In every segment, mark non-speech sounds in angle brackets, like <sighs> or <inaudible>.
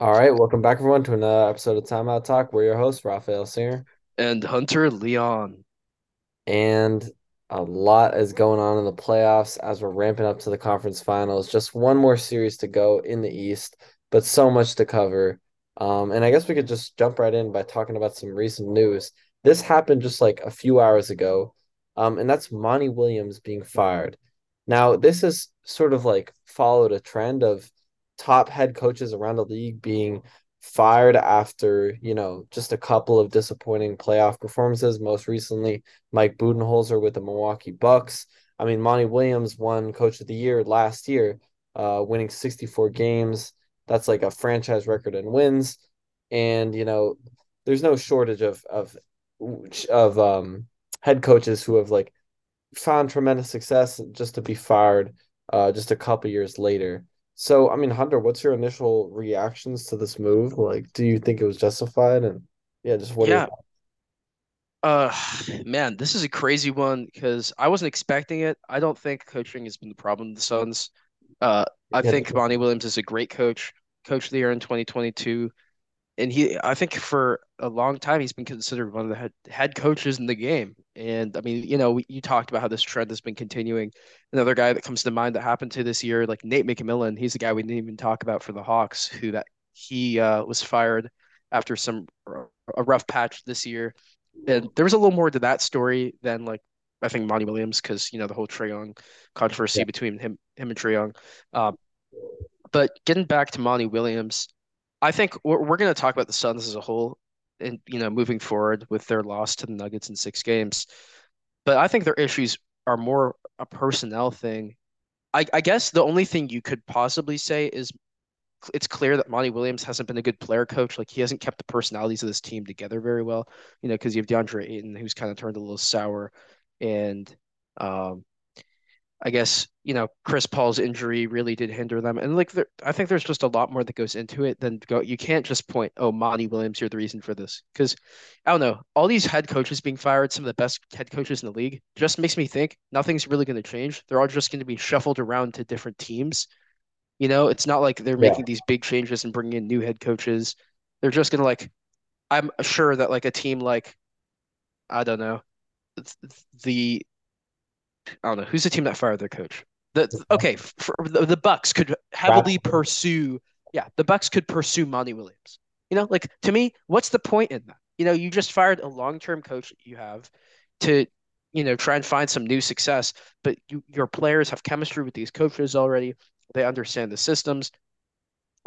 All right, welcome back everyone to another episode of Timeout Talk. We're your hosts, Raphael Singer, and Hunter Leon. and a lot is going on in the playoffs as we're ramping up to the conference finals. Just one more series to go in the East, but so much to cover. Um, and I guess we could just jump right in by talking about some recent news. This happened just like a few hours ago, um, and that's Monty Williams being fired. Now, this has sort of like followed a trend of top head coaches around the league being fired after, you know, just a couple of disappointing playoff performances. Most recently, Mike Budenholzer with the Milwaukee Bucks. I mean, Monty Williams won Coach of the Year last year, uh, winning 64 games. That's like a franchise record in wins. And, you know, there's no shortage of of of um head coaches who have like found tremendous success just to be fired uh just a couple years later. So, I mean, Hunter, what's your initial reactions to this move? Like, do you think it was justified? And yeah, just what Yeah, uh, <sighs> man, this is a crazy one because I wasn't expecting it. I don't think coaching has been the problem with the Suns. Uh, I Yeah, think Monty Williams is a great coach, coach of the year in 2022, and he, I think for a long time he's been considered one of the head, head coaches in the game. And I mean, you know, we, you talked about how this trend has been continuing. Another guy that comes to mind that happened to this year, like Nate McMillan, he's the guy we didn't even talk about for the Hawks, who that he uh, was fired after some a rough patch this year and there was a little more to that story than like I think Monty Williams because you know the whole Trae Young controversy yeah, between him him and Trae Young. Uh, but getting back to Monty Williams, I think we're, we're going to talk about the Suns as a whole, and you know moving forward with their loss to the Nuggets in six games. But I think their issues are more a personnel thing. I, I guess the only thing you could possibly say is it's clear that Monty Williams hasn't been a good player coach. Like he hasn't kept the personalities of this team together very well. You know, because you have DeAndre Ayton who's kind of turned a little sour, and um, I guess you know Chris Paul's injury really did hinder them. And like there, I think there's just a lot more that goes into it than go. You can't just point, oh, Monty Williams, you're the reason for this. Because I don't know, all these head coaches being fired, some of the best head coaches in the league, just makes me think nothing's really going to change. They're all just going to be shuffled around to different teams you know, it's not like they're yeah, making these big changes and bringing in new head coaches. They're just gonna like, I'm sure that like a team like, I don't know, the I don't know who's the team that fired their coach. The okay, the, the Bucks could heavily Raptors. pursue. Yeah, the Bucks could pursue Monty Williams. You know, like to me, what's the point in that? You know, you just fired a long-term coach that you have to, you know, try and find some new success, but you, your players have chemistry with these coaches already. They understand the systems.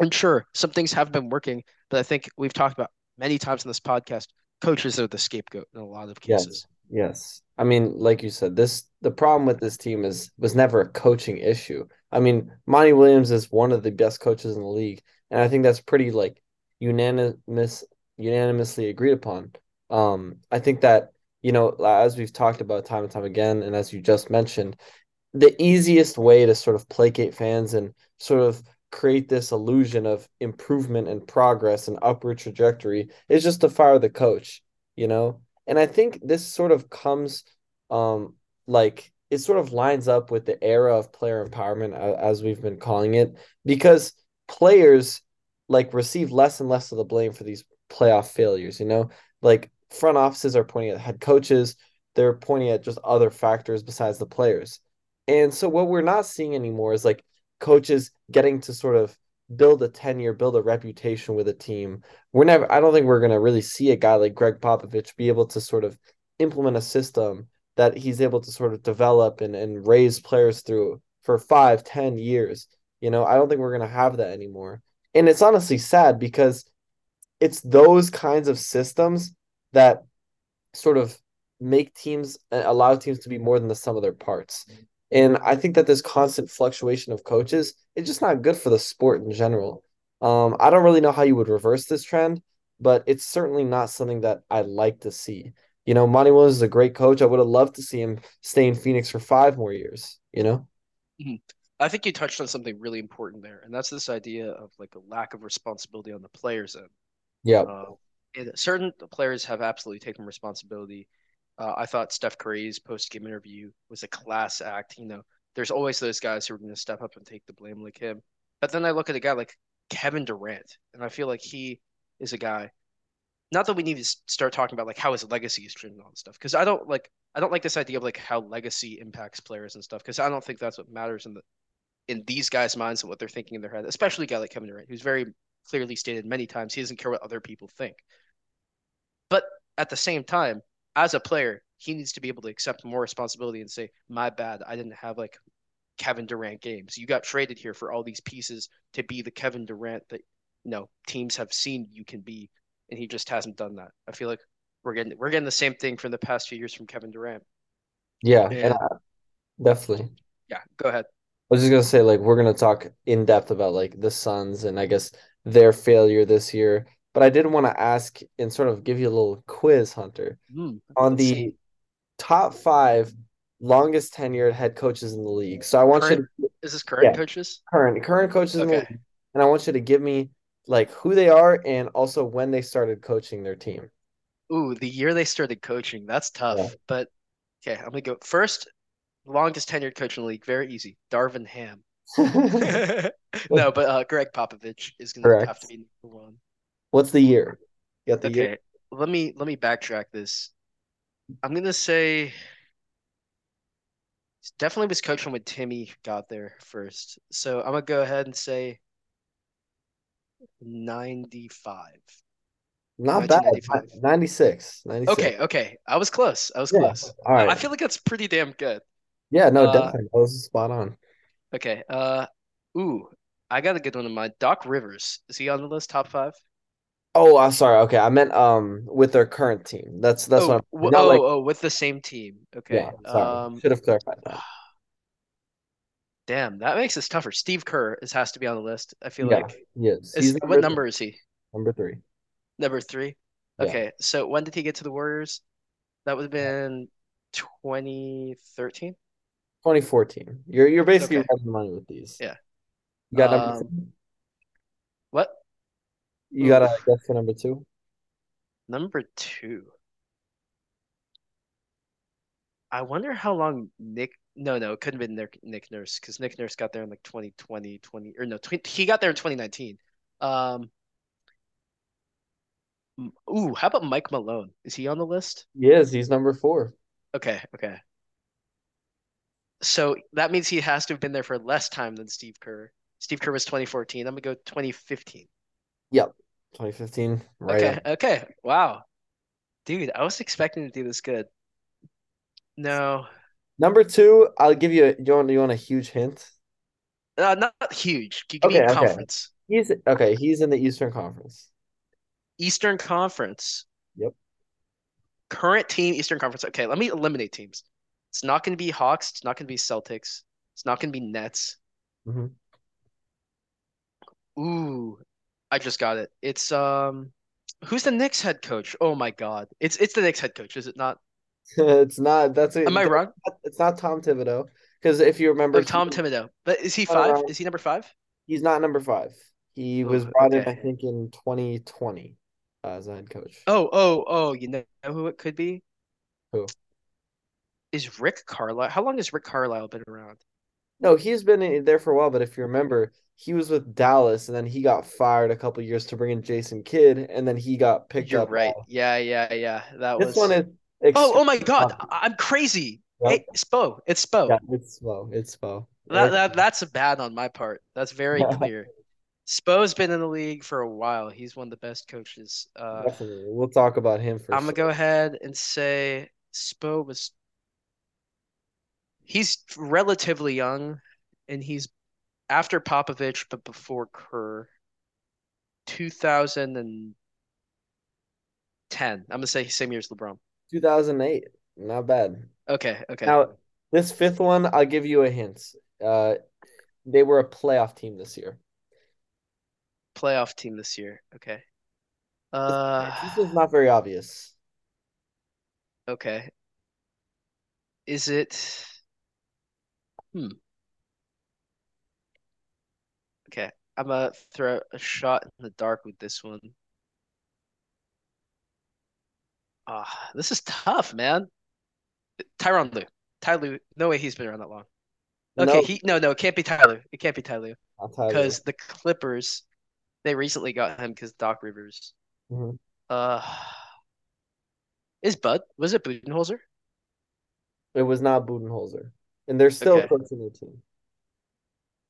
And sure, some things have been working, but I think we've talked about many times in this podcast, coaches are the scapegoat in a lot of cases. Yes. I mean, like you said, this the problem with this team is was never a coaching issue. I mean, Monty Williams is one of the best coaches in the league, and I think that's pretty like unanimous unanimously agreed upon. Um, I think that, you know, as we've talked about time and time again, and as you just mentioned, the easiest way to sort of placate fans and sort of create this illusion of improvement and progress and upward trajectory is just to fire the coach, you know? And I think this sort of comes um like it sort of lines up with the era of player empowerment as we've been calling it because players like receive less and less of the blame for these playoff failures, you know? Like front offices are pointing at head coaches, they're pointing at just other factors besides the players. And so what we're not seeing anymore is like coaches getting to sort of build a tenure, build a reputation with a team. We're never I don't think we're gonna really see a guy like Gregg Popovich be able to sort of implement a system that he's able to sort of develop and, and raise players through for five, ten years. You know, I don't think we're gonna have that anymore. And it's honestly sad because it's those kinds of systems that sort of make teams allow teams to be more than the sum of their parts. And I think that this constant fluctuation of coaches is just not good for the sport in general. Um, I don't really know how you would reverse this trend, but it's certainly not something that I like to see. You know, Monty Williams is a great coach. I would have loved to see him stay in Phoenix for five more years, you know? Mhm. I think you touched on something really important there, and that's this idea of like a lack of responsibility on the players' end. Yeah. Uh, certain players have absolutely taken responsibility. Uh, I thought Steph Curry's post-game interview was a class act. You know, there's always those guys who are going to step up and take the blame like him. But then I look at a guy like Kevin Durant, and I feel like he is a guy. Not that we need to start talking about like how his legacy is driven and all this stuff, because I don't like I don't like this idea of like how legacy impacts players and stuff, because I don't think that's what matters in the in these guys' minds and what they're thinking in their head, especially a guy like Kevin Durant, who's very clearly stated many times he doesn't care what other people think. But at the same time, as a player, he needs to be able to accept more responsibility and say, "My bad, I didn't have like Kevin Durant games. You got traded here for all these pieces to be the Kevin Durant that you know teams have seen you can be, and he just hasn't done that. I feel like we're getting we're getting the same thing from the past few years from Kevin Durant. Yeah, And and I, definitely. yeah, go ahead. I was just gonna say, like, we're gonna talk in depth about like the Suns and I guess their failure this year. But I did want to ask and sort of give you a little quiz, Hunter, Mm, on the see. top five longest tenured head coaches in the league. So I want you to is this current yeah, coaches? current current coaches in the Okay. league, and I want you to give me like who they are and also when they started coaching their team. Ooh, the year they started coaching, that's Yeah. tough. But okay, I'm gonna go first. Longest tenured coach in the league, very easy. Darvin Ham. <laughs> <laughs> No, but uh, Gregg Popovich is gonna have to be number one. What's the year? You got the year? Let me let me backtrack this. I'm gonna say definitely was coaching when Timmy got there first. So I'm gonna go ahead and say 95. Not bad. 96. 96. Okay, okay. I was close. I was Yeah. close. All I I feel like that's pretty damn good. Yeah, no, Uh, definitely. That was spot on. okay. Uh, ooh, I got a good one in mind. Doc Rivers. Is he on the list? Top five? Oh, I'm sorry. Okay, I meant um with their current team. That's that's what Oh, I'm w not like oh, oh, with the same team. yeah, Okay. sorry. Um, Should have clarified that. <sighs> damn, that makes this tougher. Steve Kerr is has to be on the list. I feel Yeah, like Yes. is. what number three. is he? Number three. Number three. Yeah. Okay. So when did he get to the Warriors? That would have been 2013. 2014. You're you're basically Okay. line with these. Yeah. You got number Um, what? You got a Oof. guess for number two? Number two. I wonder how long Nick. No, no, it couldn't have been Nick, Nick Nurse because Nick Nurse got there in like 2020, 20 or no, 20, he got there in 2019. Um, ooh, how about Mike Malone? Is he on the list? He is. He's number four. Okay, okay. So that means he has to have been there for less time than Steve Kerr. Steve Kerr was 2014. I'm gonna go 2015. Yep. 2015. Right Okay, okay. Wow. Dude, I was expecting to do this good. No, Number two, I'll give you a you want you want a huge hint? uh, not huge. Give me Okay, okay. conference. He's okay, he's in the Eastern Conference. Eastern Conference. Yep. Current team, Eastern Conference. Okay, let me eliminate teams. It's not going to be Hawks. It's not going to be Celtics. It's not going to be Nets. hmm Ooh, I just got it. It's um, who's the Knicks head coach? Oh my God, it's it's the Knicks head coach, is it not? <laughs> It's not that's a Am I wrong? it's not Tom Thibodeau. Because if you remember, Oh, Tom was Thibodeau. But is he five? around. Is he number five? He's not number five. He was Oh, brought in. I think, in 2020 uh, as a head coach. Oh, oh, oh, you know who it could be? Who? Is Rick Carlisle. How long has Rick Carlisle been around? No, he's been there for a while, but if you remember, he was with Dallas and then he got fired a couple years to bring in Jason Kidd, and then he got picked You're up. right. uh, Yeah, yeah, yeah. That this was. one is Oh, oh my God, tough. I- I'm crazy. Yep. Hey, Spo, it's Spo. Yeah, it's slow. It's slow. That that that's a bad on my part. That's very clear. Spo's been in the league for a while. He's one of the best coaches. Uh, Definitely. We'll talk about him for I'm gonna sure. go ahead and say Spo was. He's relatively young, and he's after Popovich, but before Kerr. 2010. I'm gonna say same year as LeBron. 2008. Not bad. Okay, okay. Now, this fifth one, I'll give you a hint. Uh, they were a playoff team this year. Playoff team this year. Okay. Uh, this is not very obvious. okay. Is it? Hmm. Okay. I'm gonna throw a shot in the dark with this one. Ah, this is tough, man. Tyronn Lue. Ty Lue. No way he's been around that long. Okay, No, he no no, it can't be Ty Lue. It can't be Ty Lue I'll tell you. because the Clippers They recently got him because Doc Rivers. Mhm. Uh, is Bud? Was it Budenholzer? It was not Budenholzer, and they're still Okay. coaching the team.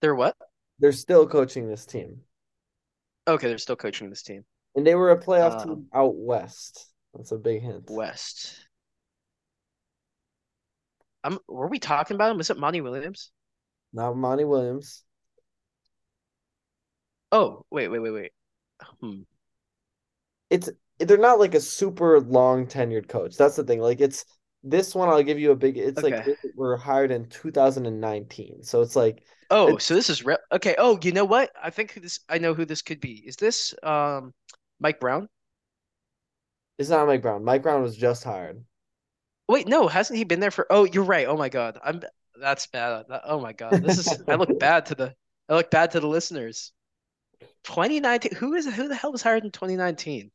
They're what? They're still coaching this team, Okay, they're still coaching this team. and they were a playoff Um, team out west. That's a big hint. West. I'm, were we talking about him? Was it Monty Williams? Not Monty Williams. Oh, wait, wait, wait, wait. Hmm. It's they're not like a super long tenured coach. That's the thing. Like it's this one. I'll give you a big. It's like we're hired in 2019, so it's like Oh, it's so this is re okay. Oh, you know what? I think this. I know who this could be. Is this um Mike Brown? it's not Mike Brown. Mike Brown was just hired. Wait, no, hasn't he been there for? Oh, you're right. Oh my God, I'm. That's bad. Oh my God, this is. I look <laughs> bad to the. I look bad to the listeners. 2019. Who is who the hell was hired in 2019?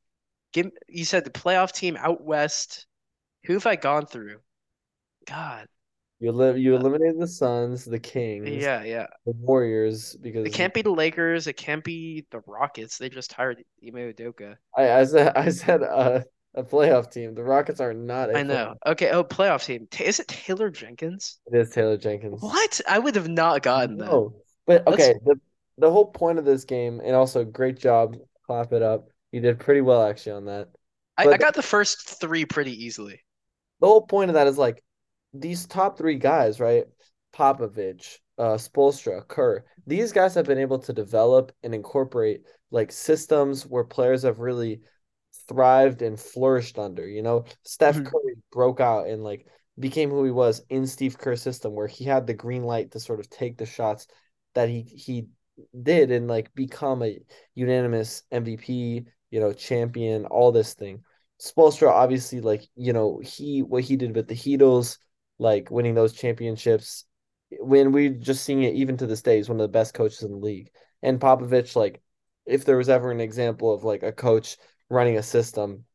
Give. You said the playoff team out west. Who have I gone through? God. You live. You Uh, eliminated the Suns, the Kings, yeah, yeah. the Warriors because It can't be the Lakers. It can't be the Rockets. They just hired Ime Udoka. I, I said <laughs> I said uh, a playoff team. The Rockets are not a I know. playoff. Okay. Oh, playoff team. Is it Taylor Jenkins? It is Taylor Jenkins. What? I would have not gotten that. No, but That's okay. The the whole point of this game, and also great job. Clap it up. You did pretty well actually on that. I, I got the first three pretty easily. the whole point of that is like these top three guys, right? Popovich, uh, Spoelstra, Kerr. These guys have been able to develop and incorporate like systems where players have really thrived and flourished under. You know, Steph Mhm. Curry broke out and like became who he was in Steve Kerr's system, where he had the green light to sort of take the shots that he he did and like become a unanimous MVP, you know, champion, all this thing. Spoelstra, obviously, like, you know, he what he did with the Heatles, like winning those championships, when we just seeing it even to this day, he's one of the best coaches in the league. And Popovich, like, if there was ever an example of like a coach running a system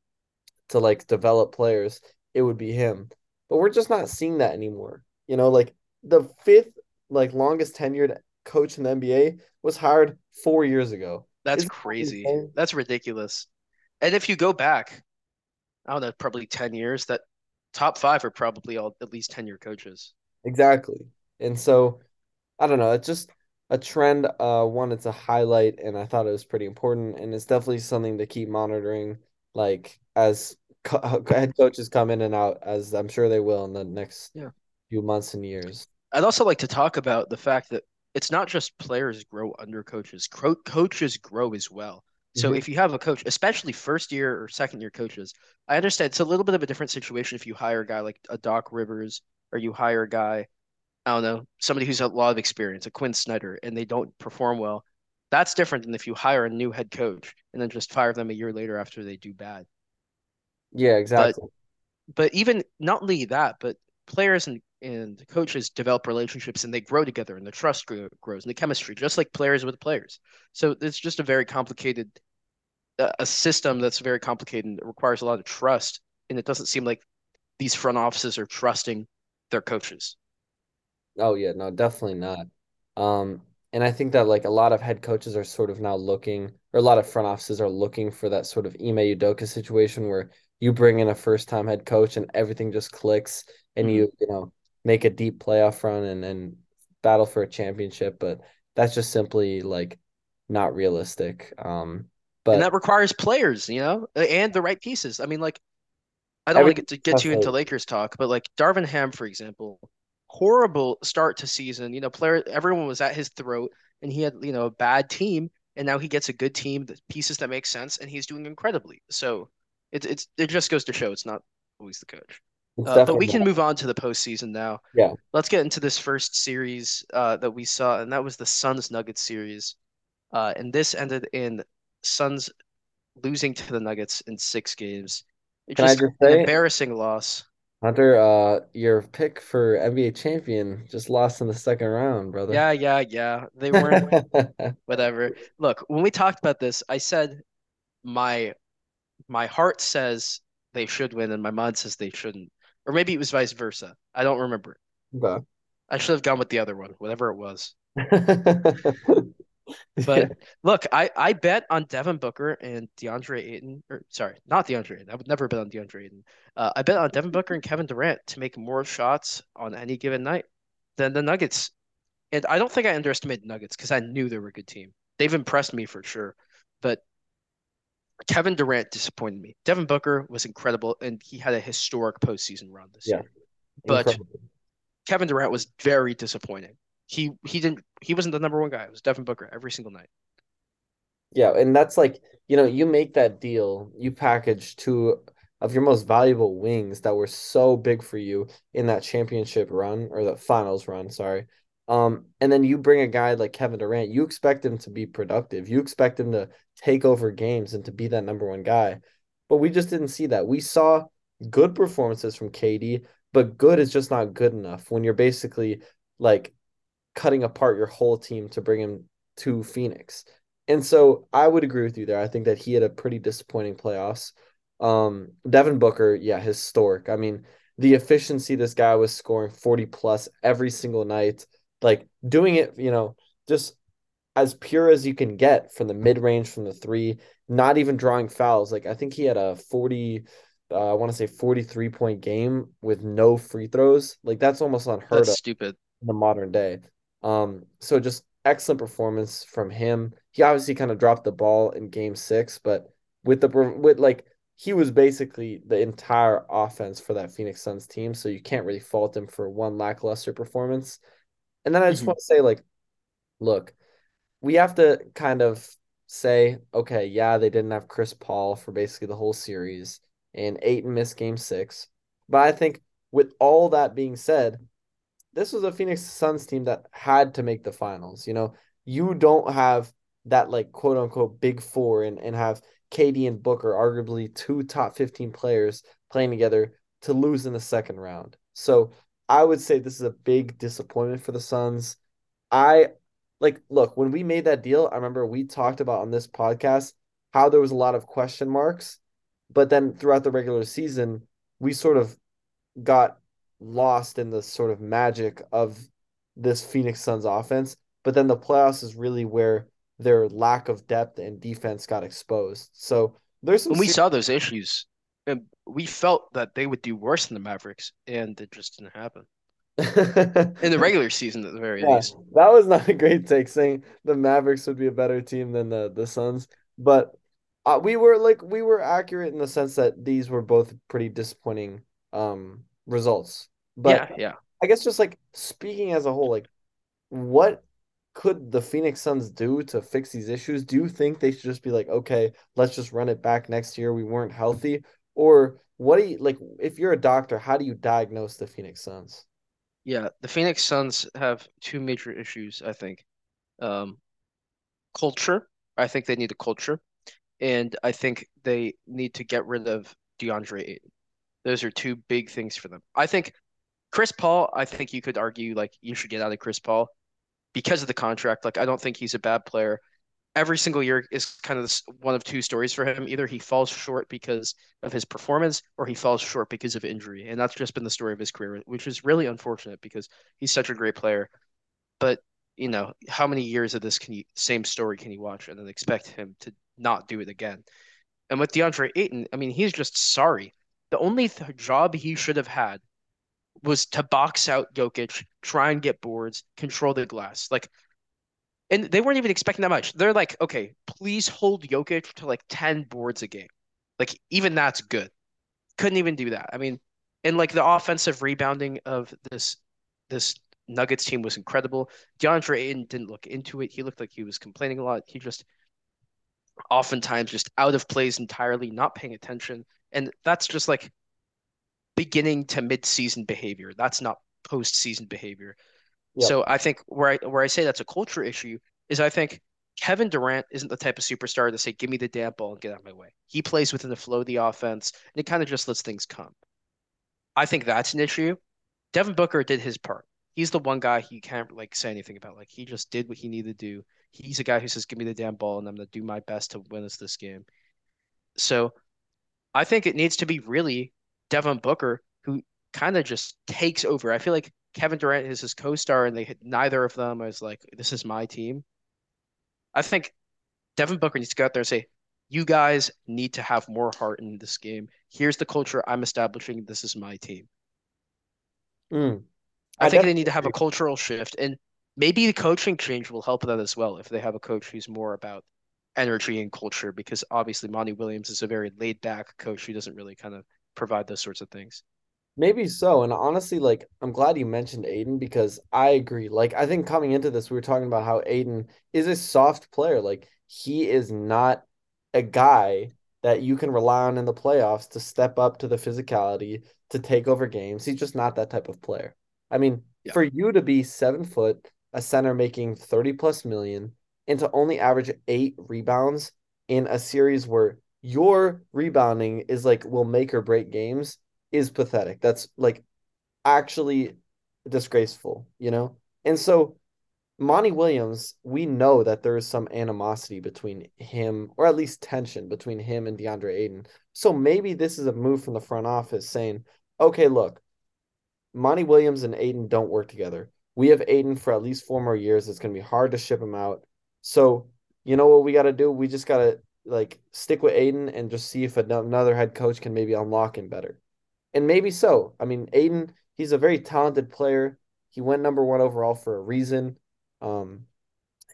to like develop players, it would be him. But we're just not seeing that anymore. You know, like the fifth like longest tenured coach in the NBA was hired four years ago. That's Isn't crazy. insane? That's ridiculous. And if you go back, I don't know, probably 10 years, that top five are probably all at least 10 year coaches. Exactly. And so I don't know, it's just a trend. Uh, one, it's a highlight, and I thought it was pretty important, and it's definitely something to keep monitoring, like as <laughs> co head coaches come in and out, as I'm sure they will in the next Yeah. few months and years. I'd also like to talk about the fact that it's not just players grow under coaches, Cro coaches grow as well. So Mhm. if you have a coach, especially first year or second year coaches, I understand it's a little bit of a different situation if you hire a guy like a Doc Rivers or you hire a guy, I don't know, somebody who's a lot of experience, a Quin Snyder, and they don't perform well. That's different than if you hire a new head coach and then just fire them a year later after they do bad. Yeah, But exactly. but even not only that, but players and, and coaches develop relationships and they grow together and the trust grow, grows and the chemistry, just like players with players. So it's just a very complicated a a system that's very complicated and it requires a lot of trust. And it doesn't seem like these front offices are trusting their coaches. Oh yeah, no, definitely not. Um, and I think that like a lot of head coaches are sort of now looking, or a lot of front offices are looking for that sort of Ime Udoka situation where you bring in a first time head coach and everything just clicks and Mhm. you, you know, make a deep playoff run and and battle for a championship, but that's just simply like not realistic. Um, And but that requires players, you know, and the right pieces. I mean, like I don't want to get to get too into Lakers talk, but like Darvin Ham, for example, horrible start to season. You know, player everyone was at his throat, and he had you know a bad team, and now he gets a good team, the pieces that make sense, and he's doing incredibly. So it's it's it just goes to show it's not always the coach. Uh, but we can move on to the postseason now. Yeah. Let's get into this first series uh, that we saw, and that was the Suns Nuggets series. Uh, and this ended in Suns losing to the Nuggets in six games. It's Can I just just an embarrassing loss. Hunter, uh, your pick for NBA champion just lost in the second round, brother. Yeah, yeah, yeah. They weren't <laughs> whatever. Look, when we talked about this, I said my my heart says they should win and my mind says they shouldn't. Or maybe it was vice versa. I don't remember. Okay. I should have gone with the other one, whatever it was. <laughs> But look, I, I bet on Devin Booker and DeAndre Ayton, or sorry, not DeAndre Ayton. I would never bet on DeAndre Ayton. Uh, I bet on Devin Booker and Kevin Durant to make more shots on any given night than the Nuggets. And I don't think I underestimated Nuggets because I knew they were a good team. They've impressed me for sure. But Kevin Durant disappointed me. Devin Booker was incredible, and he had a historic postseason run this Yeah, year. But incredible. Kevin Durant was very disappointing. He he didn't he wasn't the number one guy. It was Devin Booker every single night. Yeah, and that's like, you know, you make that deal, you package two of your most valuable wings that were so big for you in that championship run or the finals run, sorry. Um, and then you bring a guy like Kevin Durant, you expect him to be productive. You expect him to take over games and to be that number one guy. But we just didn't see that. We saw good performances from KD, but good is just not good enough when you're basically like cutting apart your whole team to bring him to Phoenix. And so I would agree with you there. I think that he had a pretty disappointing playoffs. Um, Devin Booker, yeah, historic. I mean, the efficiency this guy was scoring 40 plus every single night, like doing it, you know, just as pure as you can get from the mid range from the three, not even drawing fouls. Like I think he had a 40 uh, I want to say 43 point game with no free throws. Like that's almost unheard That's of stupid. in the modern day. Um, so just excellent performance from him. He obviously kind of dropped the ball in game six, but with the with like he was basically the entire offense for that Phoenix Suns team. So you can't really fault him for one lackluster performance. And then I just hmm want to say, like, look, we have to kind of say, okay, yeah, they didn't have Chris Paul for basically the whole series, and Ayton missed game six. But I think with all that being said, this was a Phoenix Suns team that had to make the finals. You know, you don't have that like quote unquote big four and, and have KD and Booker, arguably two top 15 players playing together to lose in the second round. So I would say this is a big disappointment for the Suns. I like look, when we made that deal, I remember we talked about on this podcast how there was a lot of question marks, but then throughout the regular season, we sort of got lost in the sort of magic of this Phoenix Suns offense. But then the playoffs is really where their lack of depth and defense got exposed. So there's some When we serious saw those issues, and we felt that they would do worse than the Mavericks, and it just didn't happen. <laughs> In the regular season, at the very least. that was not a great take saying the Mavericks would be a better team than the the Suns, but uh, we were like we were accurate in the sense that these were both pretty disappointing um results. But Yeah, yeah. I guess just like speaking as a whole, like what could the Phoenix Suns do to fix these issues? Do you think they should just be like, okay, let's just run it back next year? We weren't healthy, or what do you like? If you're a doctor, how do you diagnose the Phoenix Suns? Yeah, the Phoenix Suns have two major issues, I think. Um, culture. I think they need a culture, and I think they need to get rid of DeAndre. Those are two big things for them. I think Chris Paul, I think you could argue like you should get out of Chris Paul because of the contract. Like I don't think he's a bad player. Every single year is kind of this one of two stories for him. Either he falls short because of his performance or he falls short because of injury. And that's just been the story of his career, which is really unfortunate because he's such a great player. But, you know, how many years of this can you same story can you watch and then expect him to not do it again? And with DeAndre Ayton, I mean, he's just sorry. The only th job he should have had was to box out Jokic, try and get boards, control the glass. Like, and they weren't even expecting that much. They're like, okay, please hold Jokic to like 10 boards a game. Like, even that's good. Couldn't even do that. I mean, and like the offensive rebounding of this this Nuggets team was incredible. DeAndre Ayton didn't look into it. He looked like he was complaining a lot. He just oftentimes just out of plays entirely, not paying attention. And that's just like beginning to mid-season behavior. That's not post-season behavior. So I think where I where I say that's a culture issue is I think Kevin Durant isn't the type of superstar to say, "Give me the damn ball and get out of my way." He plays within the flow of the offense, and it kind of just lets things come. I think that's an issue. Devin Booker did his part. He's the one guy you can't like say anything about. Like he just did what he needed to do. He's a guy who says, "Give me the damn ball, and I'm gonna do my best to win us this game." So I think it needs to be really Devin Booker who kind of just takes over. I feel like Kevin Durant is his co-star, and they neither of them is like, "This is my team." I think Devin Booker needs to go out there and say, you guys need to have more heart in this game. Here's the culture I'm establishing. This is my team. Mm. I, I think they need to have a cultural shift, and maybe the coaching change will help that as well. If they have a coach who's more about energy and culture, because obviously Monty Williams is a very laid back coach who doesn't really kind of provide those sorts of things. Maybe so. And honestly, like I'm glad you mentioned Ayton because I agree. Like I think coming into this, we were talking about how Ayton is a soft player. Like he is not a guy that you can rely on in the playoffs to step up to the physicality to take over games. He's just not that type of player. I mean, yeah. for you to be seven foot, a center making 30 plus million, and to only average eight rebounds in a series where your rebounding is like will make or break games is pathetic. That's like actually disgraceful, you know? And so Monty Williams, we know that there is some animosity between him, or at least tension between him and DeAndre Ayton. So maybe this is a move from the front office saying, okay, look, Monty Williams and Ayton don't work together. We have Ayton for at least four more years. It's going to be hard to ship him out. So, you know what we got to do? We just got to like stick with Ayton and just see if another head coach can maybe unlock him better. And maybe so. I mean, Ayton, he's a very talented player. He went number one overall for a reason. Um,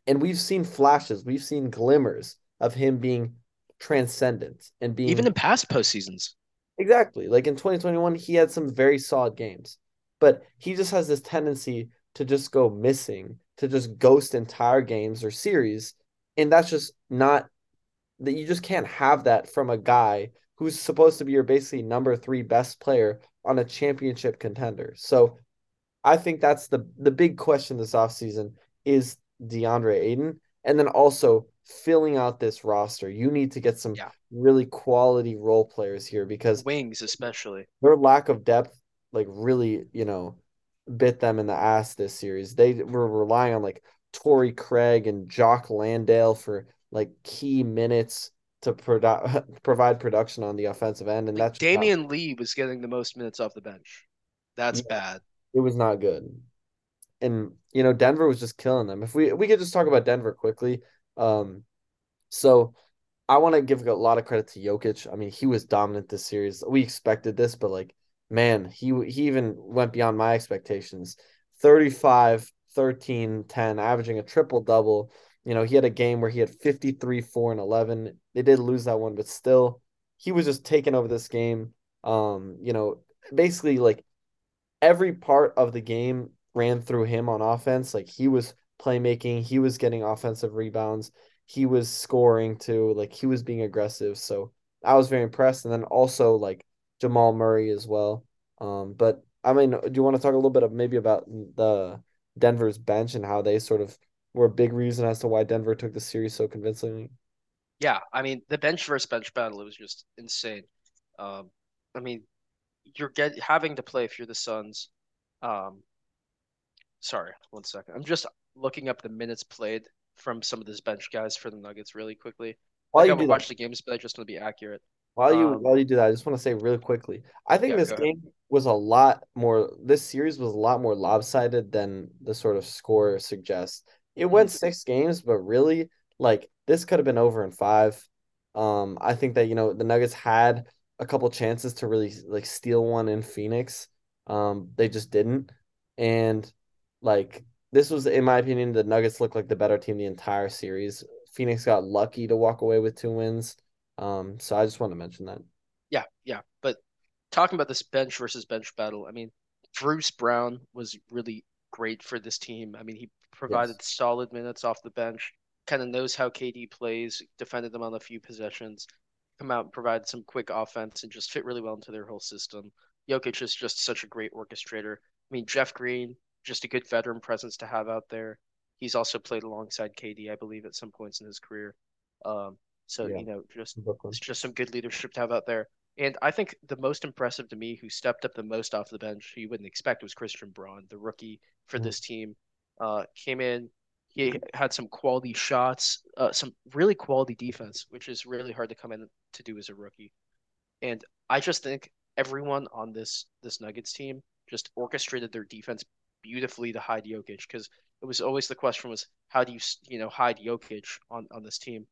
and we've seen flashes, we've seen glimmers of him being transcendent and being even in past postseasons. Exactly. Like in 2021, he had some very solid games, but he just has this tendency to just go missing, to just ghost entire games or series. And that's just not that you just can't have that from a guy who's supposed to be your basically number three best player on a championship contender. So I think that's the the big question this offseason is DeAndre Ayton. And then also filling out this roster. You need to get some yeah. really quality role players here because wings especially. Their lack of depth like really, you know, bit them in the ass this series. They were relying on like Torrey Craig and Jock Landale for like key minutes to produ- <laughs> provide production on the offensive end, and like that's Damion not... Lee was getting the most minutes off the bench. That's yeah, bad. It was not good, and you know Denver was just killing them. If we we could just talk about Denver quickly, um, so I want to give a lot of credit to Jokic. I mean, he was dominant this series. We expected this, but like, man, he he even went beyond my expectations. 35, 13, 10, averaging a triple double. You know, he had a game where he had 53, 4, and 11. They did lose that one, but still, he was just taking over this game. Um, you know, basically like every part of the game ran through him on offense. Like he was playmaking, he was getting offensive rebounds, he was scoring too, like he was being aggressive. So I was very impressed. And then also like Jamal Murray as well. Um, but I mean, do you want to talk a little bit of maybe about the Denver's bench and how they sort of were a big reason as to why Denver took the series so convincingly. Yeah, I mean the bench versus bench battle it was just insane. Um, I mean, you're get having to play if you're the Suns. Um, sorry, one second. I'm just looking up the minutes played from some of these bench guys for the Nuggets really quickly. While like you I haven't watched the games, but I just want to be accurate. While you um, while you do that, I just want to say really quickly. I think yeah, this game was a lot more. This series was a lot more lopsided than the sort of score suggests. It went six games, but really, like this could have been over in five. Um, I think that you know the Nuggets had a couple chances to really like steal one in Phoenix. Um, they just didn't, and like this was, in my opinion, the Nuggets looked like the better team the entire series. Phoenix got lucky to walk away with two wins. Um, so I just want to mention that. Yeah, yeah, but talking about this bench versus bench battle, I mean, Bruce Brown was really great for this team. I mean, he provided yes. solid minutes off the bench, kind of knows how KD plays, defended them on a few possessions, come out and provide some quick offense, and just fit really well into their whole system. Jokic is just such a great orchestrator. I mean, Jeff Green, just a good veteran presence to have out there. He's also played alongside KD, I believe, at some points in his career. Um, so yeah. you know, just it's just some good leadership to have out there. And I think the most impressive to me, who stepped up the most off the bench, who you wouldn't expect, was Christian Braun, the rookie for mm-hmm. this team. Uh, came in, he had some quality shots, uh, some really quality defense, which is really hard to come in to do as a rookie. And I just think everyone on this this Nuggets team just orchestrated their defense beautifully to hide Jokic because it was always the question was how do you you know hide Jokic on on this team?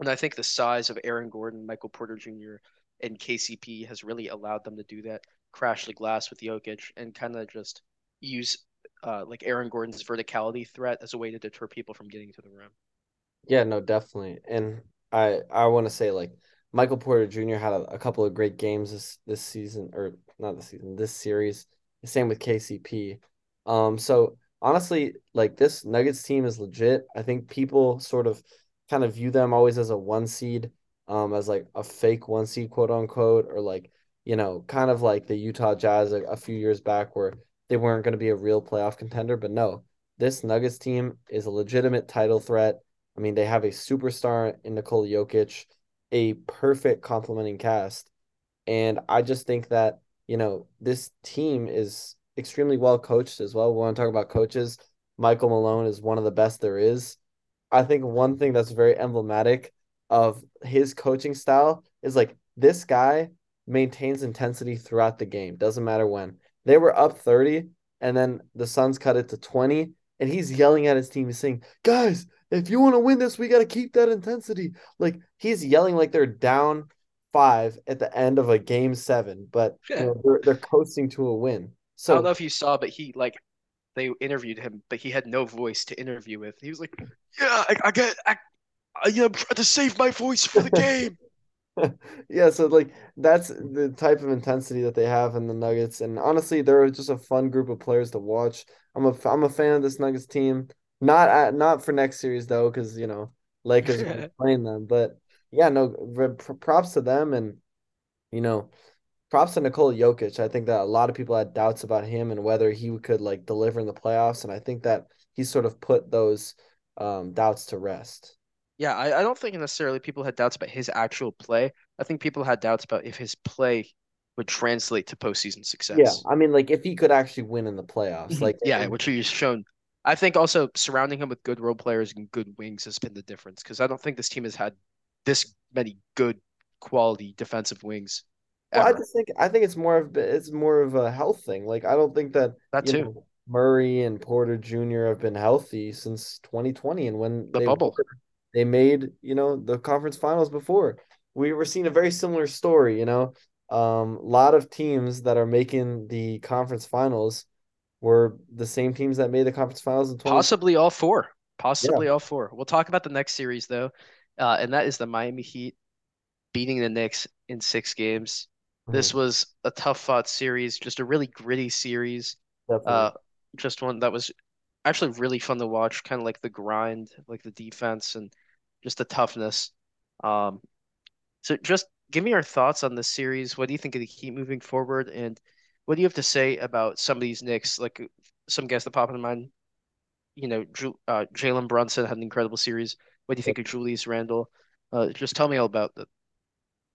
And I think the size of Aaron Gordon, Michael Porter Jr., and KCP has really allowed them to do that, crash the glass with Jokic, and kind of just use uh, like Aaron Gordon's verticality threat as a way to deter people from getting to the rim. Yeah, no, definitely. And I I want to say like Michael Porter Jr. had a, a, couple of great games this this season or not this season, this series. Same with KCP. Um so honestly, like this Nuggets team is legit. I think people sort of kind of view them always as a one seed, um, as like a fake one seed, quote unquote, or like, you know, kind of like the Utah Jazz a, a few years back where they weren't going to be a real playoff contender. But no, this Nuggets team is a legitimate title threat. I mean, they have a superstar in Nikola Jokic, a perfect complementing cast. And I just think that, you know, this team is extremely well coached as well. We want to talk about coaches. Michael Malone is one of the best there is. I think one thing that's very emblematic of his coaching style is like this guy maintains intensity throughout the game. Doesn't matter when. They were up 30 and then the Suns cut it to 20 and he's yelling at his team he's saying, "Guys, if you want to win this, we got to keep that intensity." Like he's yelling like they're down 5 at the end of a game 7, but yeah. you know, they're they're coasting to a win. So I don't know if you saw but he like they interviewed him, but he had no voice to interview with. He was like, "Yeah, I, I get, I, I, am trying to save my voice for the <laughs> game." <laughs> yeah, so like that's the type of intensity that they have in the Nuggets, and honestly, they're just a fun group of players to watch. I'm a I'm a fan of this Nuggets team. Not at not for next series though, because you know Lakers are <laughs> playing them. But yeah, no, props to them, and you know props to Nikola Jokic. I think that a lot of people had doubts about him and whether he could like deliver in the playoffs, and I think that he sort of put those um, doubts to rest. Yeah, I, I don't think necessarily people had doubts about his actual play. I think people had doubts about if his play would translate to postseason success. Yeah, I mean, like if he could actually win in the playoffs, mm-hmm. like yeah, which he's shown. I think also surrounding him with good role players and good wings has been the difference because I don't think this team has had this many good quality defensive wings well, I just think I think it's more of it's more of a health thing. Like I don't think that that too. Know, Murray and Porter Jr. have been healthy since 2020, and when the bubble were, they made you know the conference finals before. We were seeing a very similar story. You know, um, a lot of teams that are making the conference finals were the same teams that made the conference finals in 20- possibly all four. Possibly yeah. all four. We'll talk about the next series though, uh, and that is the Miami Heat beating the Knicks in six games. This mm-hmm. was a tough fought series, just a really gritty series. Uh, just one that was actually really fun to watch, kind of like the grind, like the defense and just the toughness. Um, so just give me your thoughts on this series. What do you think of the Heat moving forward, and what do you have to say about some of these Knicks? Like some guys that pop in mind, you know, uh, Jalen Brunson had an incredible series. What do you think of Julius Randle? Uh, just tell me all about that.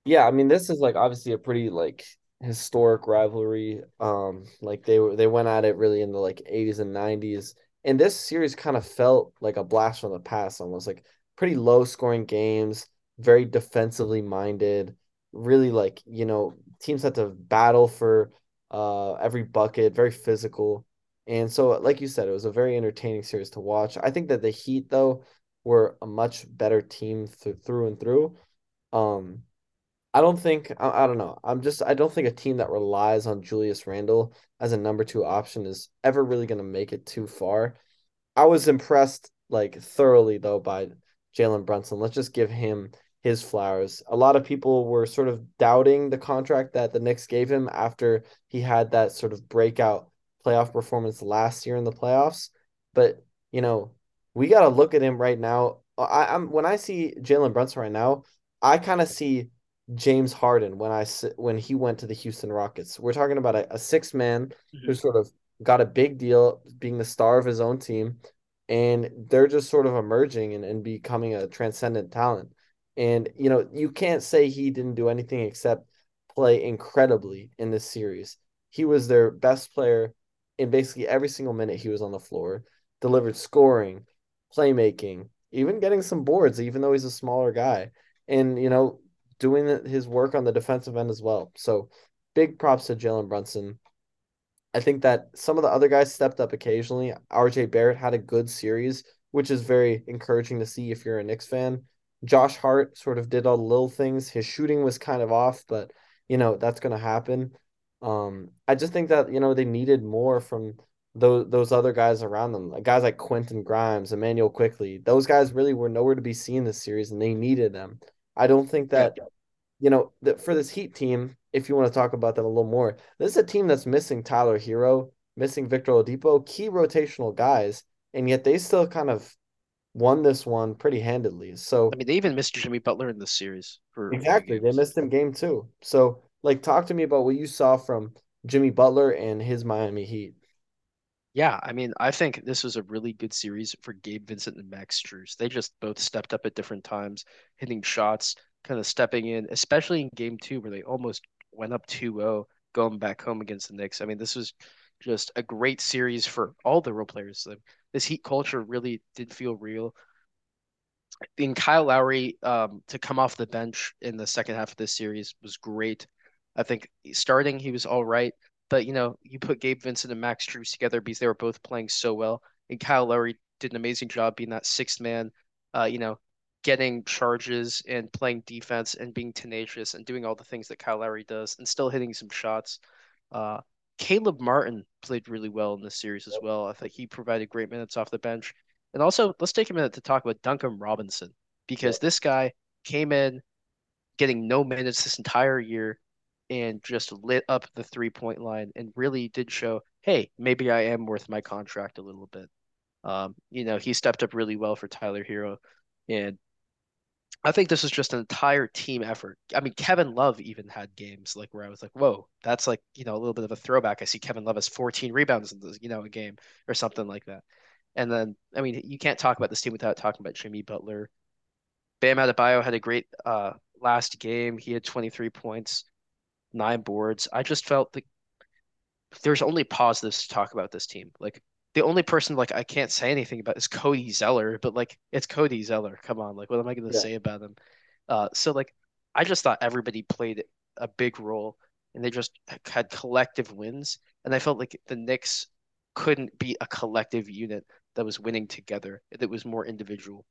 Yeah, I mean, this is like obviously a pretty like historic rivalry. Um, like they were they went at it really in the like 80s and 90s. And this series kind of felt like a blast from the past, almost like pretty low scoring games, very defensively minded, really like, you know, teams had to battle for uh every bucket, very physical. And so, like you said, it was a very entertaining series to watch. I think that the Heat, though, were a much better team th- through and through. Um, I don't think I, I, don't know. I'm just I don't think a team that relies on Julius Randle as a number two option is ever really going to make it too far. I was impressed like thoroughly though by Jalen Brunson. Let's just give him his flowers. A lot of people were sort of doubting the contract that the Knicks gave him after he had that sort of breakout playoff performance last year in the playoffs. But you know, we got to look at him right now. I, I'm when I see Jalen Brunson right now, I kind of see James Harden when I when he went to the Houston Rockets. We're talking about a, a six man mm-hmm. who sort of got a big deal being the star of his own team, and they're just sort of emerging and, and becoming a transcendent talent. And you know, you can't say he didn't do anything except play incredibly in this series. He was their best player in basically every single minute he was on the floor, delivered scoring, playmaking, even getting some boards, even though he's a smaller guy. And you know, doing his work on the defensive end as well. So big props to Jalen Brunson. I think that some of the other guys stepped up occasionally. RJ Barrett had a good series which is very encouraging to see if you're a Knicks fan. Josh Hart sort of did all the little things. His shooting was kind of off, but you know, that's going to happen. Um, I just think that, you know, they needed more from those those other guys around them. Like guys like Quentin Grimes, Immanuel Quickley. Those guys really were nowhere to be seen this series and they needed them. I don't think that, you know, that for this Heat team, if you want to talk about them a little more, this is a team that's missing Tyler Herro, missing Victor Oladipo, key rotational guys, and yet they still kind of won this one pretty handedly. So I mean, they even missed Jimmy Butler in this series for exactly, they missed him game two. So like talk to me about what you saw from Jimmy Butler and his Miami Heat. Yeah, I mean, I think this was a really good series for Gabe Vincent and Max Strus. They just both stepped up at different times, hitting shots, kind of stepping in, especially in game two where they almost went up 2-0 going back home against the Knicks. I mean, this was just a great series for all the role players. This Heat culture really did feel real. And Kyle Lowry um, to come off the bench in the second half of this series was great. I think starting he was all right, but you know you put Gabe Vincent and Max Strus together because they were both playing so well, and Kyle Lowry did an amazing job being that sixth man, uh, you know, getting charges and playing defense and being tenacious and doing all the things that Kyle Lowry does and still hitting some shots. Uh, Caleb Martin played really well in this series as well. I think he provided great minutes off the bench. And also, let's take a minute to talk about Duncan Robinson because this guy came in getting no minutes this entire year and just lit up the three point line and really did show, hey, maybe I am worth my contract a little bit. Um, you know, he stepped up really well for Tyler Herro. And I think this was just an entire team effort. I mean, Kevin Love even had games like where I was like, whoa, that's like, you know, a little bit of a throwback. I see Kevin Love has 14 rebounds in this, you know, a game or something like that. And then, I mean, you can't talk about this team without talking about Jimmy Butler. Bam Adebayo had a great uh last game. He had 23 points, nine boards. I just felt like there's only positives to talk about this team. Like the only person like I can't say anything about is Cody Zeller, but like it's Cody Zeller. Come on, like what am I gonna Yeah. say about him? Uh, so like I just thought everybody played a big role, and they just had collective wins, and I felt like the Knicks couldn't be a collective unit that was winning together. That was more individual.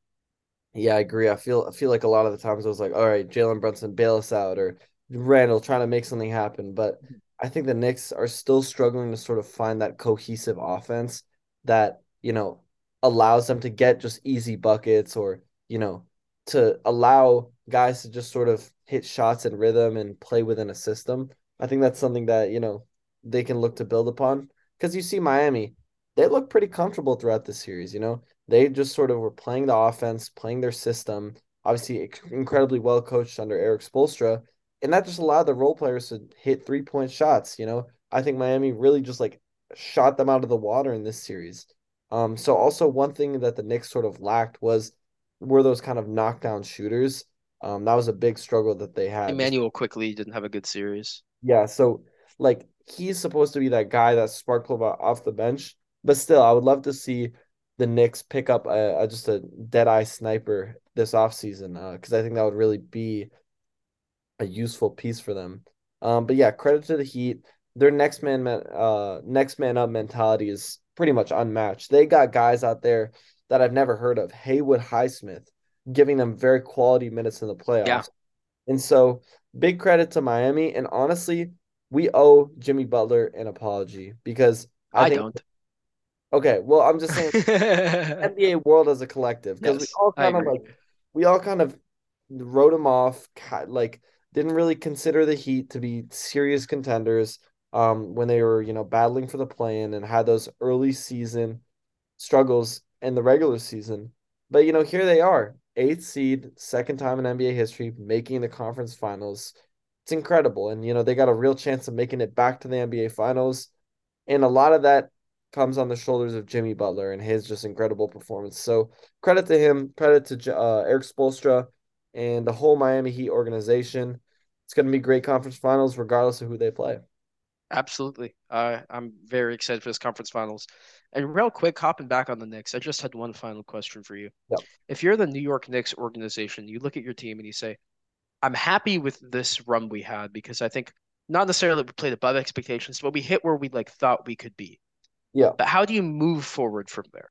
Yeah, I agree. I feel I feel like a lot of the times I was like, all right, Jalen Brunson, bail us out, or Randle trying to make something happen. But I think the Knicks are still struggling to sort of find that cohesive offense that, you know, allows them to get just easy buckets or, you know, to allow guys to just sort of hit shots in rhythm and play within a system. I think that's something that, you know, they can look to build upon. Because you see Miami, they look pretty comfortable throughout the series, you know. They just sort of were playing the offense, playing their system, obviously incredibly well coached under Erik Spoelstra, and that just allowed the role players to hit three point shots. You know, I think Miami really just like shot them out of the water in this series. Um, so also one thing that the Knicks sort of lacked was were those kind of knockdown shooters. Um, that was a big struggle that they had. Immanuel Quickley didn't have a good series. yeah, so like he's supposed to be that guy that spark plug off the bench, but still, I would love to see the Knicks pick up a, a just a dead eye sniper this offseason uh, because I think that would really be a useful piece for them. Um, but yeah, credit to the Heat. Their next man, uh, next man up mentality is pretty much unmatched. They got guys out there that I've never heard of. Haywood Highsmith giving them very quality minutes in the Yeah, playoffs. And so big credit to Miami. And honestly, we owe Jimmy Butler an apology because I I think, don't. okay, well, I'm just saying <laughs> NBA world as a collective because we Yes, all I kind of like, we all kind of wrote him off, like, didn't really consider the Heat to be serious contenders um, when they were, you know, battling for the play-in and had those early season struggles in the regular season. But you know, here they are, eighth seed, second time in NBA history, making the conference finals. It's incredible. And you know, they got a real chance of making it back to the NBA finals. And a lot of that comes on the shoulders of Jimmy Butler and his just incredible performance. So credit to him, credit to uh, Erik Spoelstra and the whole Miami Heat organization. It's going to be great conference finals, regardless of who they play. Absolutely. Uh, I'm very excited for this conference finals. And real quick, hopping back on the Knicks, I just had one final question for you. Yeah. If you're the New York Knicks organization, you look at your team and you say, I'm happy with this run we had because I think not necessarily we played above expectations, but we hit where we like thought we could be. Yeah. But how do you move forward from there?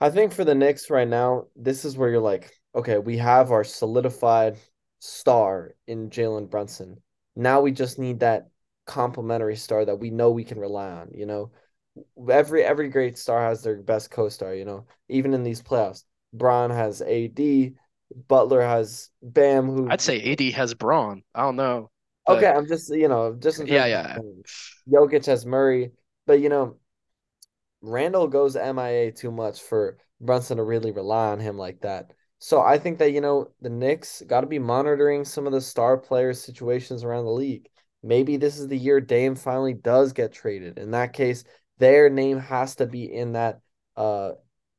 I think for the Knicks right now, this is where you're like, okay, we have our solidified star in Jalen Brunson. Now we just need that complementary star that we know we can rely on. You know, every every great star has their best co-star. You know, even in these playoffs, Bron has AD, Butler has Bam. Who I'd say AD has Bron. I don't know, okay, I'm just you know just yeah, yeah, um, Jokic has Murray, but you know Randle goes MIA too much for Brunson to really rely on him like that. So I think that, you know, the Knicks got to be monitoring some of the star players' situations around the league. Maybe this is the year Dame finally does get traded. In that case, their name has to be in that uh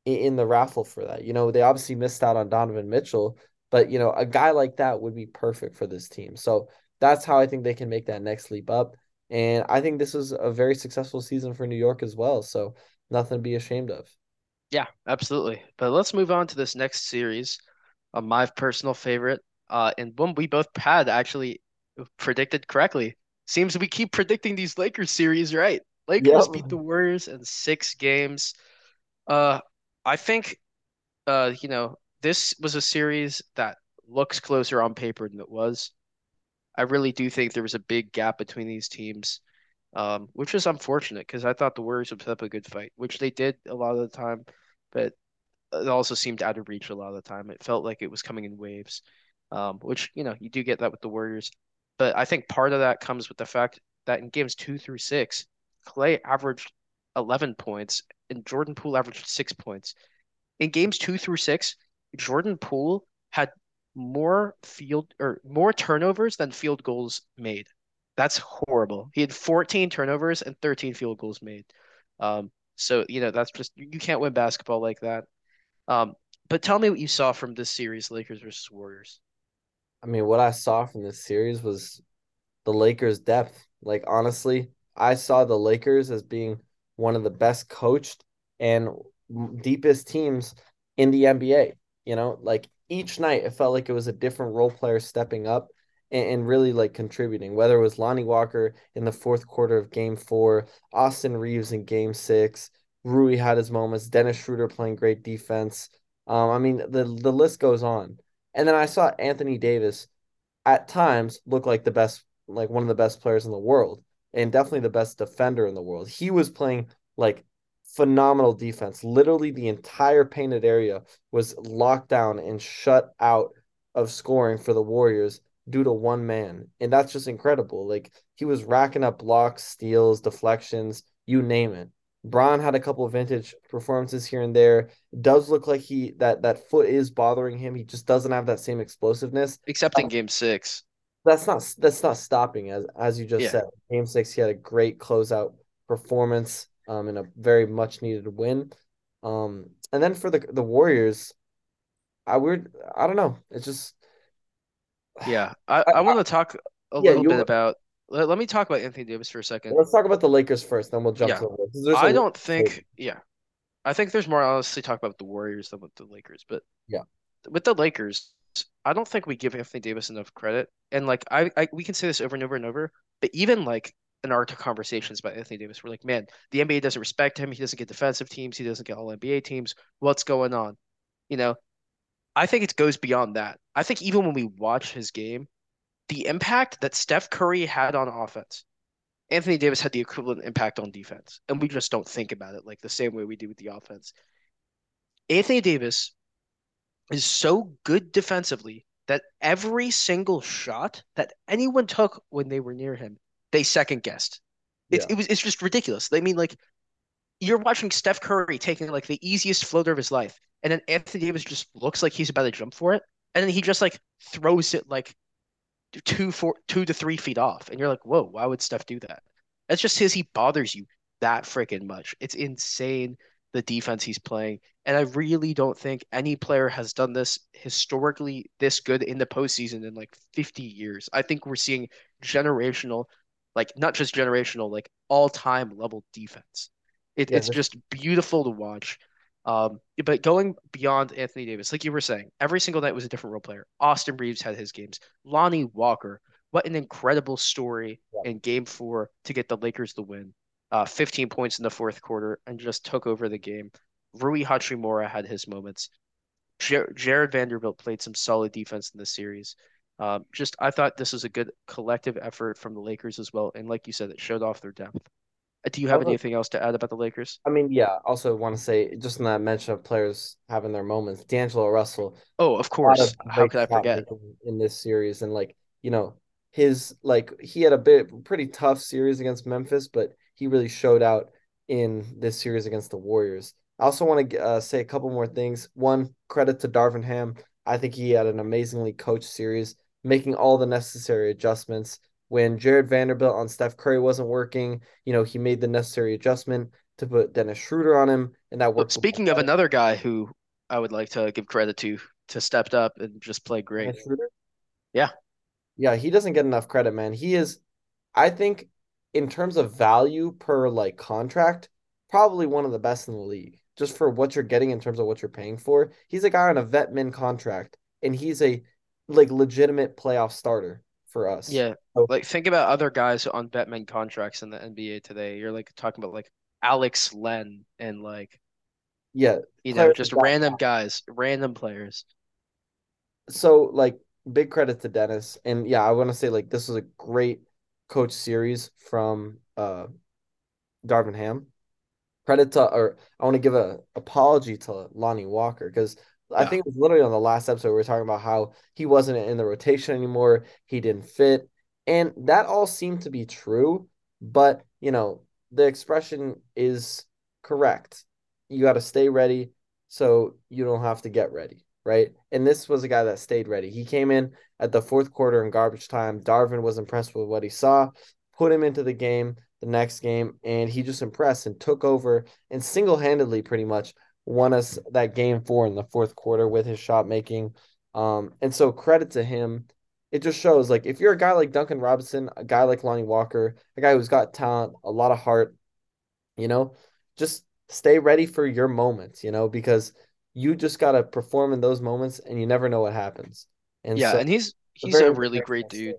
in the raffle for that. You know, they obviously missed out on Donovan Mitchell, but you know, a guy like that would be perfect for this team. So that's how I think they can make that next leap up. And I think this was a very successful season for New York as well. So nothing to be ashamed of. yeah, absolutely. But let's move on to this next series, uh, my personal favorite, uh, and one we both had actually predicted correctly. Seems we keep predicting these Lakers series right. Lakers Yep. beat the Warriors in six games. Uh, I think, uh, you know, this was a series that looks closer on paper than it was. I really do think there was a big gap between these teams, um, which is unfortunate because I thought the Warriors would put up a good fight, which they did a lot of the time, but it also seemed out of reach a lot of the time. It felt like it was coming in waves, um, which, you know, you do get that with the Warriors. But I think part of that comes with the fact that in games two through six, Klay averaged 11 points and Jordan Poole averaged six points. In games two through six, Jordan Poole had more field or more turnovers than field goals made. That's horrible. He had 14 turnovers and 13 field goals made. Um, so, you know, that's just you can't win basketball like that. Um, but tell me what you saw from this series, Lakers versus Warriors. I mean, what I saw from this series was the Lakers' depth. Like, honestly, I saw the Lakers as being one of the best coached and deepest teams in the NBA. You know, like each night it felt like it was a different role player stepping up and, and really like contributing, whether it was Lonnie Walker in the fourth quarter of game four, Austin Reaves in game six, Rui had his moments, Dennis Schroeder playing great defense. Um, I mean, the the list goes on. And then I saw Anthony Davis at times look like the best, like one of the best players in the world, and definitely the best defender in the world. He was playing like phenomenal defense. Literally, the entire painted area was locked down and shut out of scoring for the Warriors due to one man. And that's just incredible. Like he was racking up blocks, steals, deflections, you name it. Bron had a couple of vintage performances here and there. It does look like he that that foot is bothering him. He just doesn't have that same explosiveness. Except in Uh, game six. that's not that's not stopping as as you just Yeah. said. Game six, he had a great closeout performance um in a very much needed win. Um and then for the the Warriors, I would I don't know. It's just Yeah. I, I, I I, want to talk a yeah, little bit about let, let me talk about Anthony Davis for a second. let's talk about the Lakers first, then we'll jump to Yeah. the. There's a I don't to think yeah. I think there's more honestly talk about the Warriors than with the Lakers, but Yeah. with the Lakers, I don't think we give Anthony Davis enough credit. And like I, I we can say this over and over and over, but even like in our conversations about Anthony Davis, we're like, man, the NBA doesn't respect him. He doesn't get defensive teams. He doesn't get all NBA teams. What's going on? You know, I think it goes beyond that. I think even when we watch his game, the impact that Steph Curry had on offense, Anthony Davis had the equivalent impact on defense. And we just don't think about it like the same way we do with the offense. Anthony Davis is so good defensively that every single shot that anyone took when they were near him, they second guessed. It's Yeah. it was it's just ridiculous. I mean, like you're watching Steph Curry taking like the easiest floater of his life, and then Anthony Davis just looks like he's about to jump for it, and then he just like throws it like two four two to three feet off, and you're like, whoa, why would Steph do that? That's just his. He bothers you that freaking much. It's insane the defense he's playing, and I really don't think any player has done this historically this good in the postseason in like 50 years. I think we're seeing generational, like not just generational, like all-time level defense. It, Yeah, it's just beautiful to watch. Um, but going beyond Anthony Davis, like you were saying, every single night was a different role player. Austin Reaves had his games. Lonnie Walker, what an incredible story yeah. in game four to get the Lakers the win. Uh, 15 points in the fourth quarter and just took over the game. Rui Hachimura had his moments. Jar Jarred Vanderbilt played some solid defense in the series. Um, just I thought this was a good collective effort from the Lakers as well, and like you said, it showed off their depth. Uh, Do you have anything else to add about the Lakers? I mean, yeah, also want to say just in that mention of players having their moments, D'Angelo Russell Oh, of course. How could I forget? making in this series, and like you know his like he had a bit pretty tough series against Memphis, but he really showed out in this series against the Warriors. I also want to uh, say a couple more things. One, credit to Darvin Ham. I think he had an amazingly coached series, making all the necessary adjustments. When Jarred Vanderbilt on Steph Curry wasn't working, you know, he made the necessary adjustment to put Dennis Schroeder on him, and that Well, worked. speaking of another guy who I would like to give credit to to stepped up and just play great. Yeah, Yeah, he doesn't get enough credit, man. He is, I think, in terms of value per like contract, probably one of the best in the league. Just for what you're getting in terms of what you're paying for. He's a guy on a vet min contract, and he's a like legitimate playoff starter for us. yeah. So Like think about other guys on vet min contracts in the NBA today. You're like talking about like Alex Len and like yeah, you know just that random guys, random players. so like big credit to Dennis. And yeah, I want to say like this was a great coach series from uh Darvin Ham. credit to or I want to give a apology to Lonnie Walker because I think it was literally on the last episode we were talking about how he wasn't in the rotation anymore, he didn't fit, and that all seemed to be true, but you know, the expression is correct. You got to stay ready so you don't have to get ready, right? And this was a guy that stayed ready. He came in at the fourth quarter in garbage time. Darvin was impressed with what he saw, put him into the game the next game, and he just impressed and took over and single handedly pretty much won us that game four in the fourth quarter with his shot making. Um, and so credit to him. It just shows like if you're a guy like Duncan Robinson, a guy like Lonnie Walker, a guy who's got talent, a lot of heart, you know, just stay ready for your moments, you know, because you just gotta perform in those moments and you never know what happens. And yeah, so and he's a he's very a really great dude.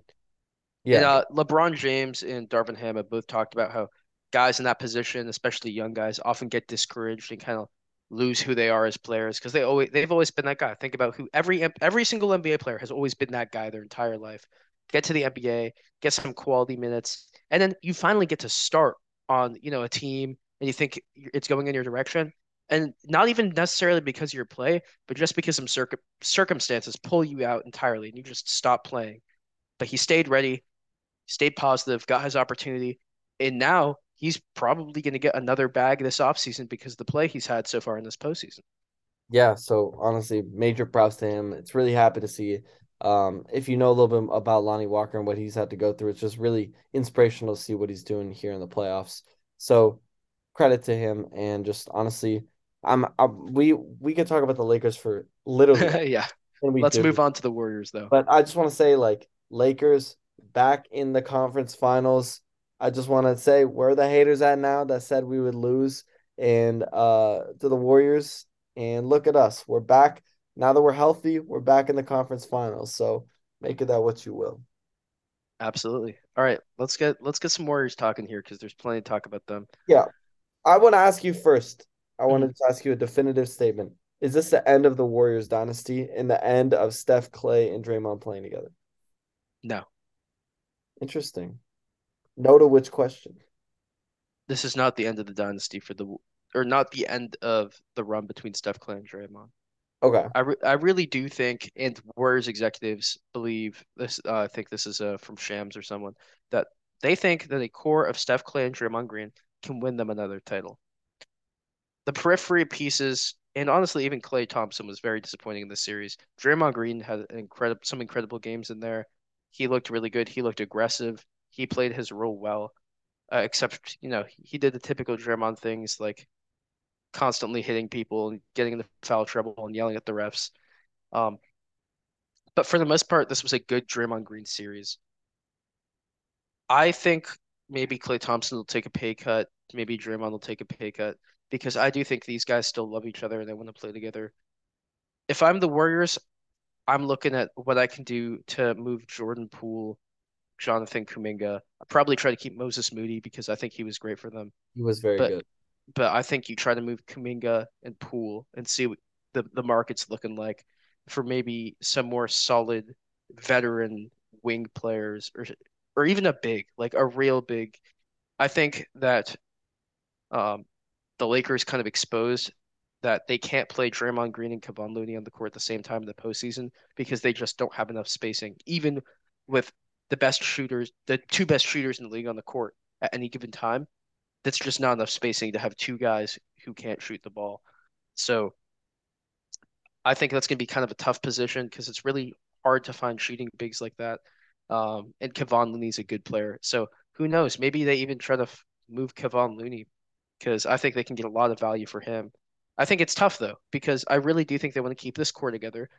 And Yeah, uh, LeBron James and Darvin Ham have both talked about how guys in that position, especially young guys, often get discouraged and kind of lose who they are as players because they always they've always been that guy. Think about who every every single NBA player has always been that guy their entire life. Get to the NBA, get some quality minutes, and then you finally get to start on, you know, a team and you think it's going in your direction. And not even necessarily because of your play, but just because some circ circumstances pull you out entirely and you just stop playing. But he stayed ready stayed positive, got his opportunity, and now he's probably going to get another bag this offseason because of the play he's had so far in this postseason. Yeah, so honestly, major props to him. It's really happy to see. Um, if you know a little bit about Lonnie Walker and what he's had to go through, it's just really inspirational to see what he's doing here in the playoffs. So credit to him, and just honestly, I'm, I'm we we could talk about the Lakers for literally, <laughs> yeah. Let's do. move on to the Warriors, though. But I just want to say, like, Lakers back in the conference finals. I just want to say, where are the haters at now that said we would lose and uh to the Warriors? And look at us. We're back. Now that we're healthy, we're back in the conference finals. So make of that what you will. Absolutely. All right, let's get let's get some Warriors talking here because there's plenty to talk about them. Yeah. I want to ask you first. I want Mhm. to ask you a definitive statement. Is this the end of the Warriors dynasty and the end of Steph, Klay, and Draymond playing together? No, Interesting. No to which question? this is not the end of the dynasty for the or not the end of the run between Steph Klay and Draymond. Okay. I, re I really do think, and Warriors executives believe this. Uh, I think this is uh, from Shams or someone that they think that a core of Steph Klay and Draymond Green can win them another title. The periphery pieces, and honestly, even Klay Thompson was very disappointing in this series. Draymond Green had incredible, some incredible games in there. He looked really good. He looked aggressive. He played his role well, uh, except you know he did the typical Draymond things like constantly hitting people and getting into foul trouble and yelling at the refs. Um, but for the most part, this was a good Draymond Green series. I think maybe Klay Thompson will take a pay cut. Maybe Draymond will take a pay cut because I do think these guys still love each other and they want to play together. If I'm the Warriors, I'm looking at what I can do to move Jordan Poole, Jonathan Kuminga. I'll probably try to keep Moses Moody because I think he was great for them. He was very But good. but I think you try to move Kuminga and Poole and see what the, the market's looking like for maybe some more solid veteran wing players or or even a big, like a real big. I think that um, the Lakers kind of exposed that they can't play Draymond Green and Kevon Looney on the court at the same time in the postseason because they just don't have enough spacing, even with the best shooters, the two best shooters in the league on the court at any given time. That's just not enough spacing to have two guys who can't shoot the ball. So I think that's going to be kind of a tough position because it's really hard to find shooting bigs like that. Um, and Kevon Looney's a good player. So who knows? Maybe they even try to f- move Kevon Looney because I think they can get a lot of value for him. I think it's tough though because I really do think they want to keep this core together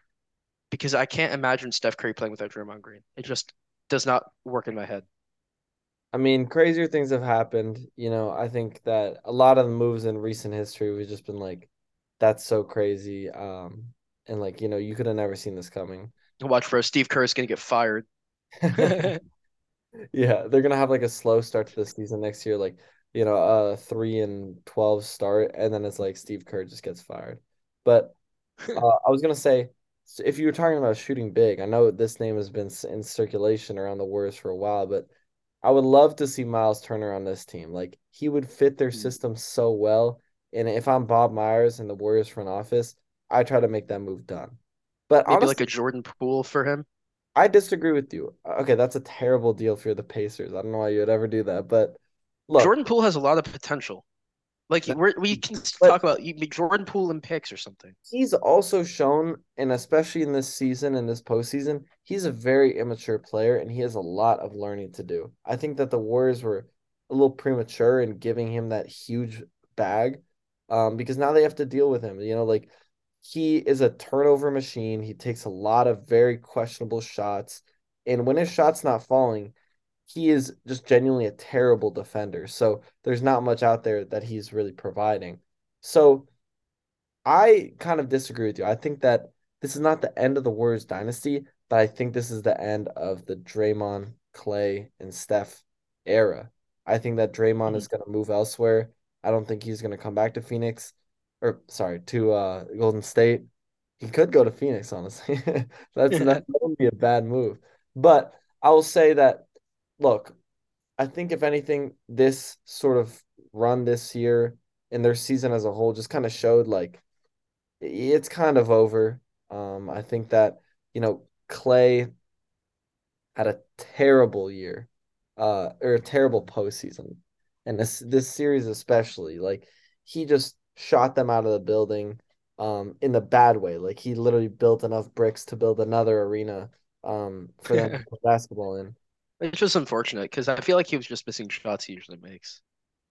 because I can't imagine Steph Curry playing without Draymond Green. It just does not work in my head. I mean, crazier things have happened. You know, I think that a lot of the moves in recent history we've just been like, that's so crazy. Um, and like, you know, you could have never seen this coming. Watch for Steve Kerr is going to get fired. <laughs> Yeah, they're gonna have like a slow start to the season next year, like you know, a three and twelve start, and then it's like Steve Kerr just gets fired. But <laughs> uh, I was gonna say, so if you were talking about shooting big, I know this name has been in circulation around the Warriors for a while, but I would love to see Miles Turner on this team. Like he would fit their mm. system so well. And if I'm Bob Myers in the Warriors front office, I try to make that move done. But Maybe like a Jordan Poole for him. I disagree with you. Okay, that's a terrible deal for the Pacers. I don't know why you would ever do that, but look, Jordan Poole has a lot of potential. Like we're, we can but talk about you, Jordan Poole and picks or something. he's also shown, and especially in this season and this postseason, he's a very immature player and he has a lot of learning to do. I think that the Warriors were a little premature in giving him that huge bag, um, because now they have to deal with him. You know, like he is a turnover machine. He takes a lot of very questionable shots, and when his shot's not falling, he is just genuinely a terrible defender. So there's not much out there that he's really providing. So I kind of disagree with you. I think that this is not the end of the Warriors dynasty, but I think this is the end of the Draymond, Klay, and Steph era. I think that Draymond Mhm. is going to move elsewhere. I don't think he's going to come back to Phoenix or sorry, to uh Golden State. He could go to Phoenix, honestly. <laughs> That's that, <laughs> that would be a bad move. But I will say that look, I think if anything, this sort of run this year and their season as a whole just kind of showed like it's kind of over. Um, I think that, you know, Klay had a terrible year, uh, or a terrible postseason. And this this series especially, like he just shot them out of the building, um, in the bad way. Like he literally built enough bricks to build another arena, um, for them to <laughs> play basketball in. It's just unfortunate because I feel like he was just missing shots he usually makes.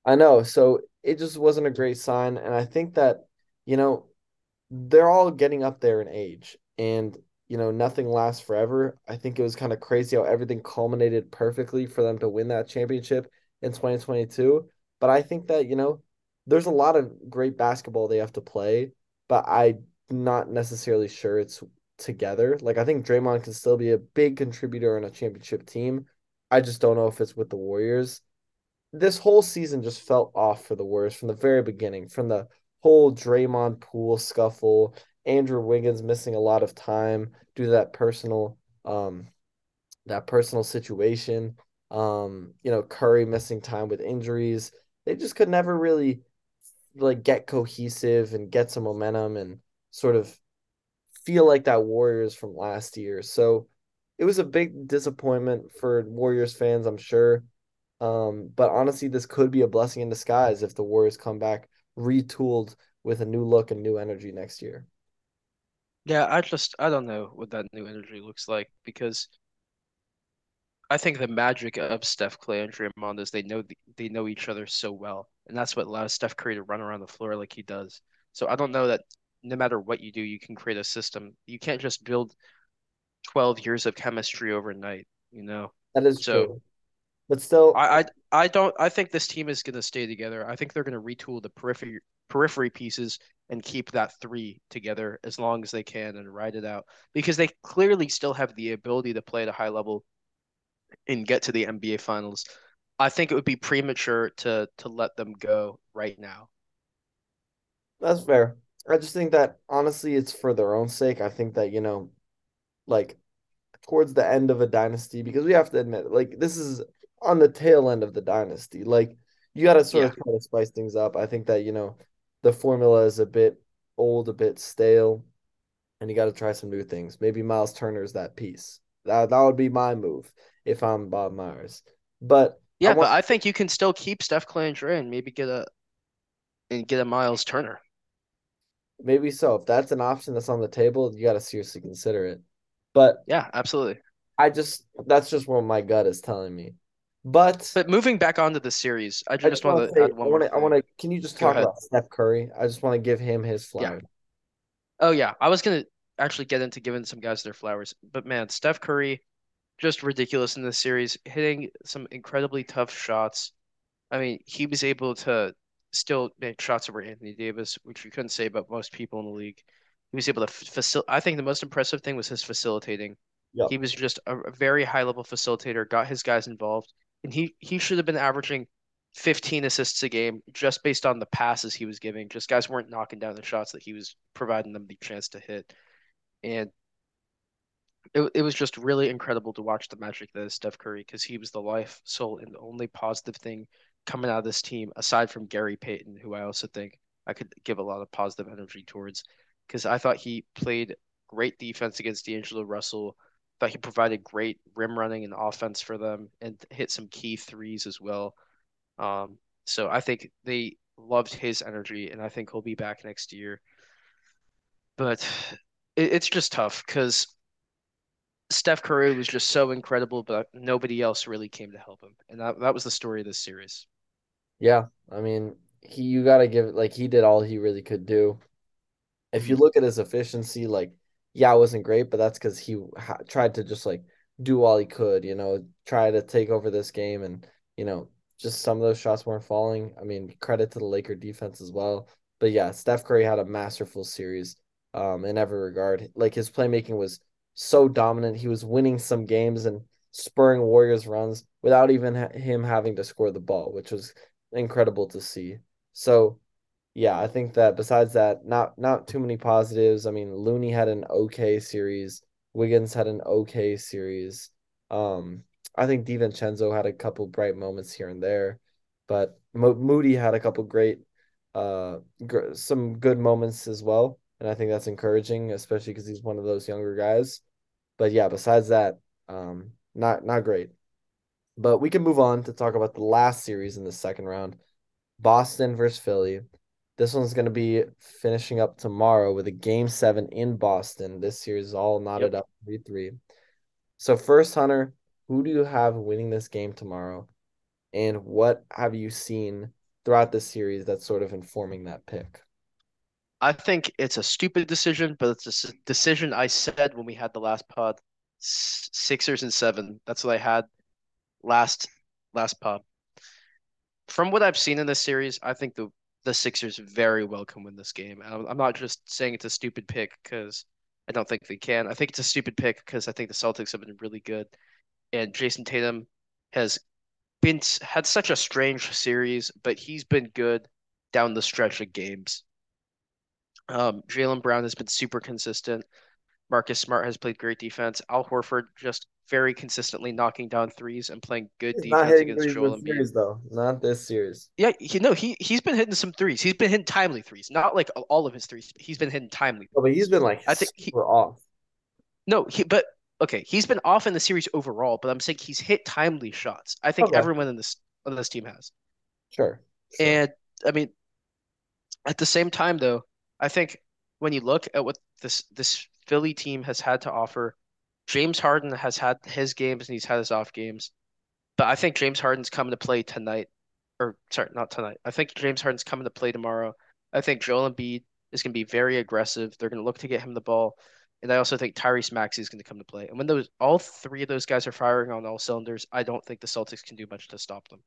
I know, so it just wasn't a great sign, and I think that, you know, they're all getting up there in age and you know nothing lasts forever. I think it was kind of crazy how everything culminated perfectly for them to win that championship in 2022. But I think that, you know, there's a lot of great basketball they have to play, but I'm not necessarily sure it's together. Like I think Draymond can still be a big contributor on a championship team. I just don't know if it's with the Warriors this whole season just felt off for the Warriors from the very beginning, from the whole Draymond Poole scuffle, Andrew Wiggins missing a lot of time due to that personal um that personal situation. Um, you know, Curry missing time with injuries. They just could never really like get cohesive and get some momentum and sort of feel like that Warriors from last year. So it was a big disappointment for Warriors fans, I'm sure. Um, but honestly, this could be a blessing in disguise if the Warriors come back retooled with a new look and new energy next year. Yeah, I just I don't know what that new energy looks like because I think the magic of Steph Klay and Draymond is they know they know each other so well, and that's what allows Steph Curry to run around the floor like he does. So I don't know that no matter what you do, you can create a system. You can't just build 12 years of chemistry overnight, you know? That is So true. But still, I I, I don't I think this team is going to stay together. I think they're going to retool the periphery periphery pieces and keep that three together as long as they can and ride it out because they clearly still have the ability to play at a high level and get to the NBA finals. I think it would be premature to to let them go right now. That's fair. I just think that honestly, it's for their own sake. I think that, you know, like towards the end of a dynasty, because we have to admit, like, this is on the tail end of the dynasty. Like, you got to sort Yeah. of try to spice things up. I think that, you know, the formula is a bit old, a bit stale, and you got to try some new things. Maybe Miles Turner's that piece. That, that would be my move if I'm Bob Myers. But I Yeah, want but I think you can still keep Steph Klay and Dre and maybe get a and get a Miles Turner. maybe so. If that's an option that's on the table, you got to seriously consider it. But Yeah, absolutely. I just that's just what my gut is telling me. But But moving back onto the series, I I just just want to say add I want to I want to can you just Go talk ahead. about Steph Curry? I just want to give him his Yeah. flowers. Oh yeah, I was gonna actually get into giving some guys their flowers, but man, Steph Curry just ridiculous in this series, hitting some incredibly tough shots. I mean, he was able to still make shots over Anthony Davis, which you couldn't say about most people in the league. He was able to facilitate. I think the most impressive thing was his facilitating. Yep. He was just a, a very high level facilitator, got his guys involved, and he he should have been averaging 15 assists a game just based on the passes he was giving. Just guys weren't knocking down the shots that he was providing them the chance to hit. And it, it was just really incredible to watch the magic that is Steph Curry because he was the life, soul, and the only positive thing coming out of this team, aside from Gary Payton, who I also think I could give a lot of positive energy towards, because I thought he played great defense against D'Angelo Russell. Thought he provided great rim running and offense for them, and hit some key threes as well. Um, so I think they loved his energy, and I think he'll be back next year. But it, it's just tough because Steph Curry was just so incredible, but nobody else really came to help him. And that, that was the story of this series. Yeah. I mean, he you got to give like he did all he really could do. If you Mhm. look at his efficiency, like yeah, it wasn't great, but that's because he ha tried to just like do all he could, you know, try to take over this game, and you know, just some of those shots weren't falling. I mean, credit to the Laker defense as well. But yeah, Steph Curry had a masterful series, um, in every regard. Like his playmaking was so dominant. He was winning some games and spurring Warriors runs without even ha him having to score the ball, which was incredible to see. So yeah, I think that besides that, not not too many positives. I mean, Looney had an okay series. Wiggins had an okay series. Um, I think DiVincenzo had a couple bright moments here and there, but Mo Moody had a couple great, uh, gr some good moments as well, and I think that's encouraging, especially because he's one of those younger guys. But yeah, besides that, um, not not great. But we can move on to talk about the last series in the second round. Boston versus Philly. This one's going to be finishing up tomorrow with a game seven in Boston. This series is all Yep. knotted up 3 3. So, first, Hunter, who do you have winning this game tomorrow? And what have you seen throughout this series that's sort of informing that pick? I think it's a stupid decision, but it's a decision I said when we had the last pod. Sixers and seven. That's what I had last last pod. From what I've seen in this series, I think the the Sixers very well can win this game. I'm, not just saying it's a stupid pick because I don't think they can. I think it's a stupid pick because I think the Celtics have been really good, and Jayson Tatum has been had such a strange series, but he's been good down the stretch of games. Um, Jaylen Brown has been super consistent. Marcus Smart has played great defense. Al Horford just very consistently knocking down threes and playing good He's defense against Joel Embiid. series, though. Not this series. Yeah, he no, he he's been hitting some threes. He's been hitting timely threes, not like all of his threes. He's been hitting timely Oh, but he's been like I think he off. no, he but okay, he's been off in the series overall, but I'm saying he's hit timely shots. I think Okay, everyone in this on this team has. sure, sure. And I mean, at the same time though, I think when you look at what this this Philly team has had to offer, James Harden has had his games and he's had his off games. But I think James Harden's coming to play tonight, or sorry, not tonight. I think James Harden's coming to play tomorrow. I think Joel Embiid is going to be very aggressive. They're going to look to get him the ball, and I also think Tyrese Maxey is going to come to play. And when those all three of those guys are firing on all cylinders, I don't think the Celtics can do much to stop them.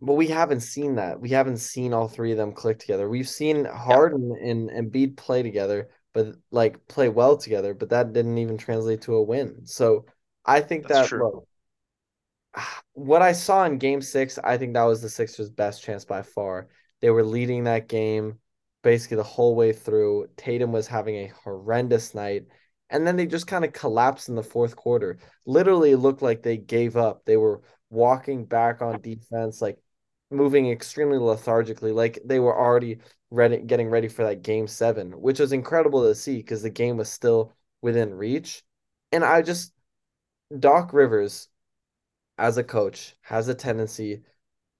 But we haven't seen that. We haven't seen all three of them click together. We've seen Yeah, Harden and Embiid play together, but like play well together, but that didn't even translate to a win. So I think that's that look, <sighs> what I saw in game six, I think that was the Sixers' best chance by far. They were leading that game. basically the whole way through. Tatum was having a horrendous night. And then they just kind of collapsed in the fourth quarter. Literally looked like they gave up. They were walking back on defense, like moving extremely lethargically, like they were already ready, getting ready for that game seven, which was incredible to see because the game was still within reach. And I just, Doc Rivers, as a coach, has a tendency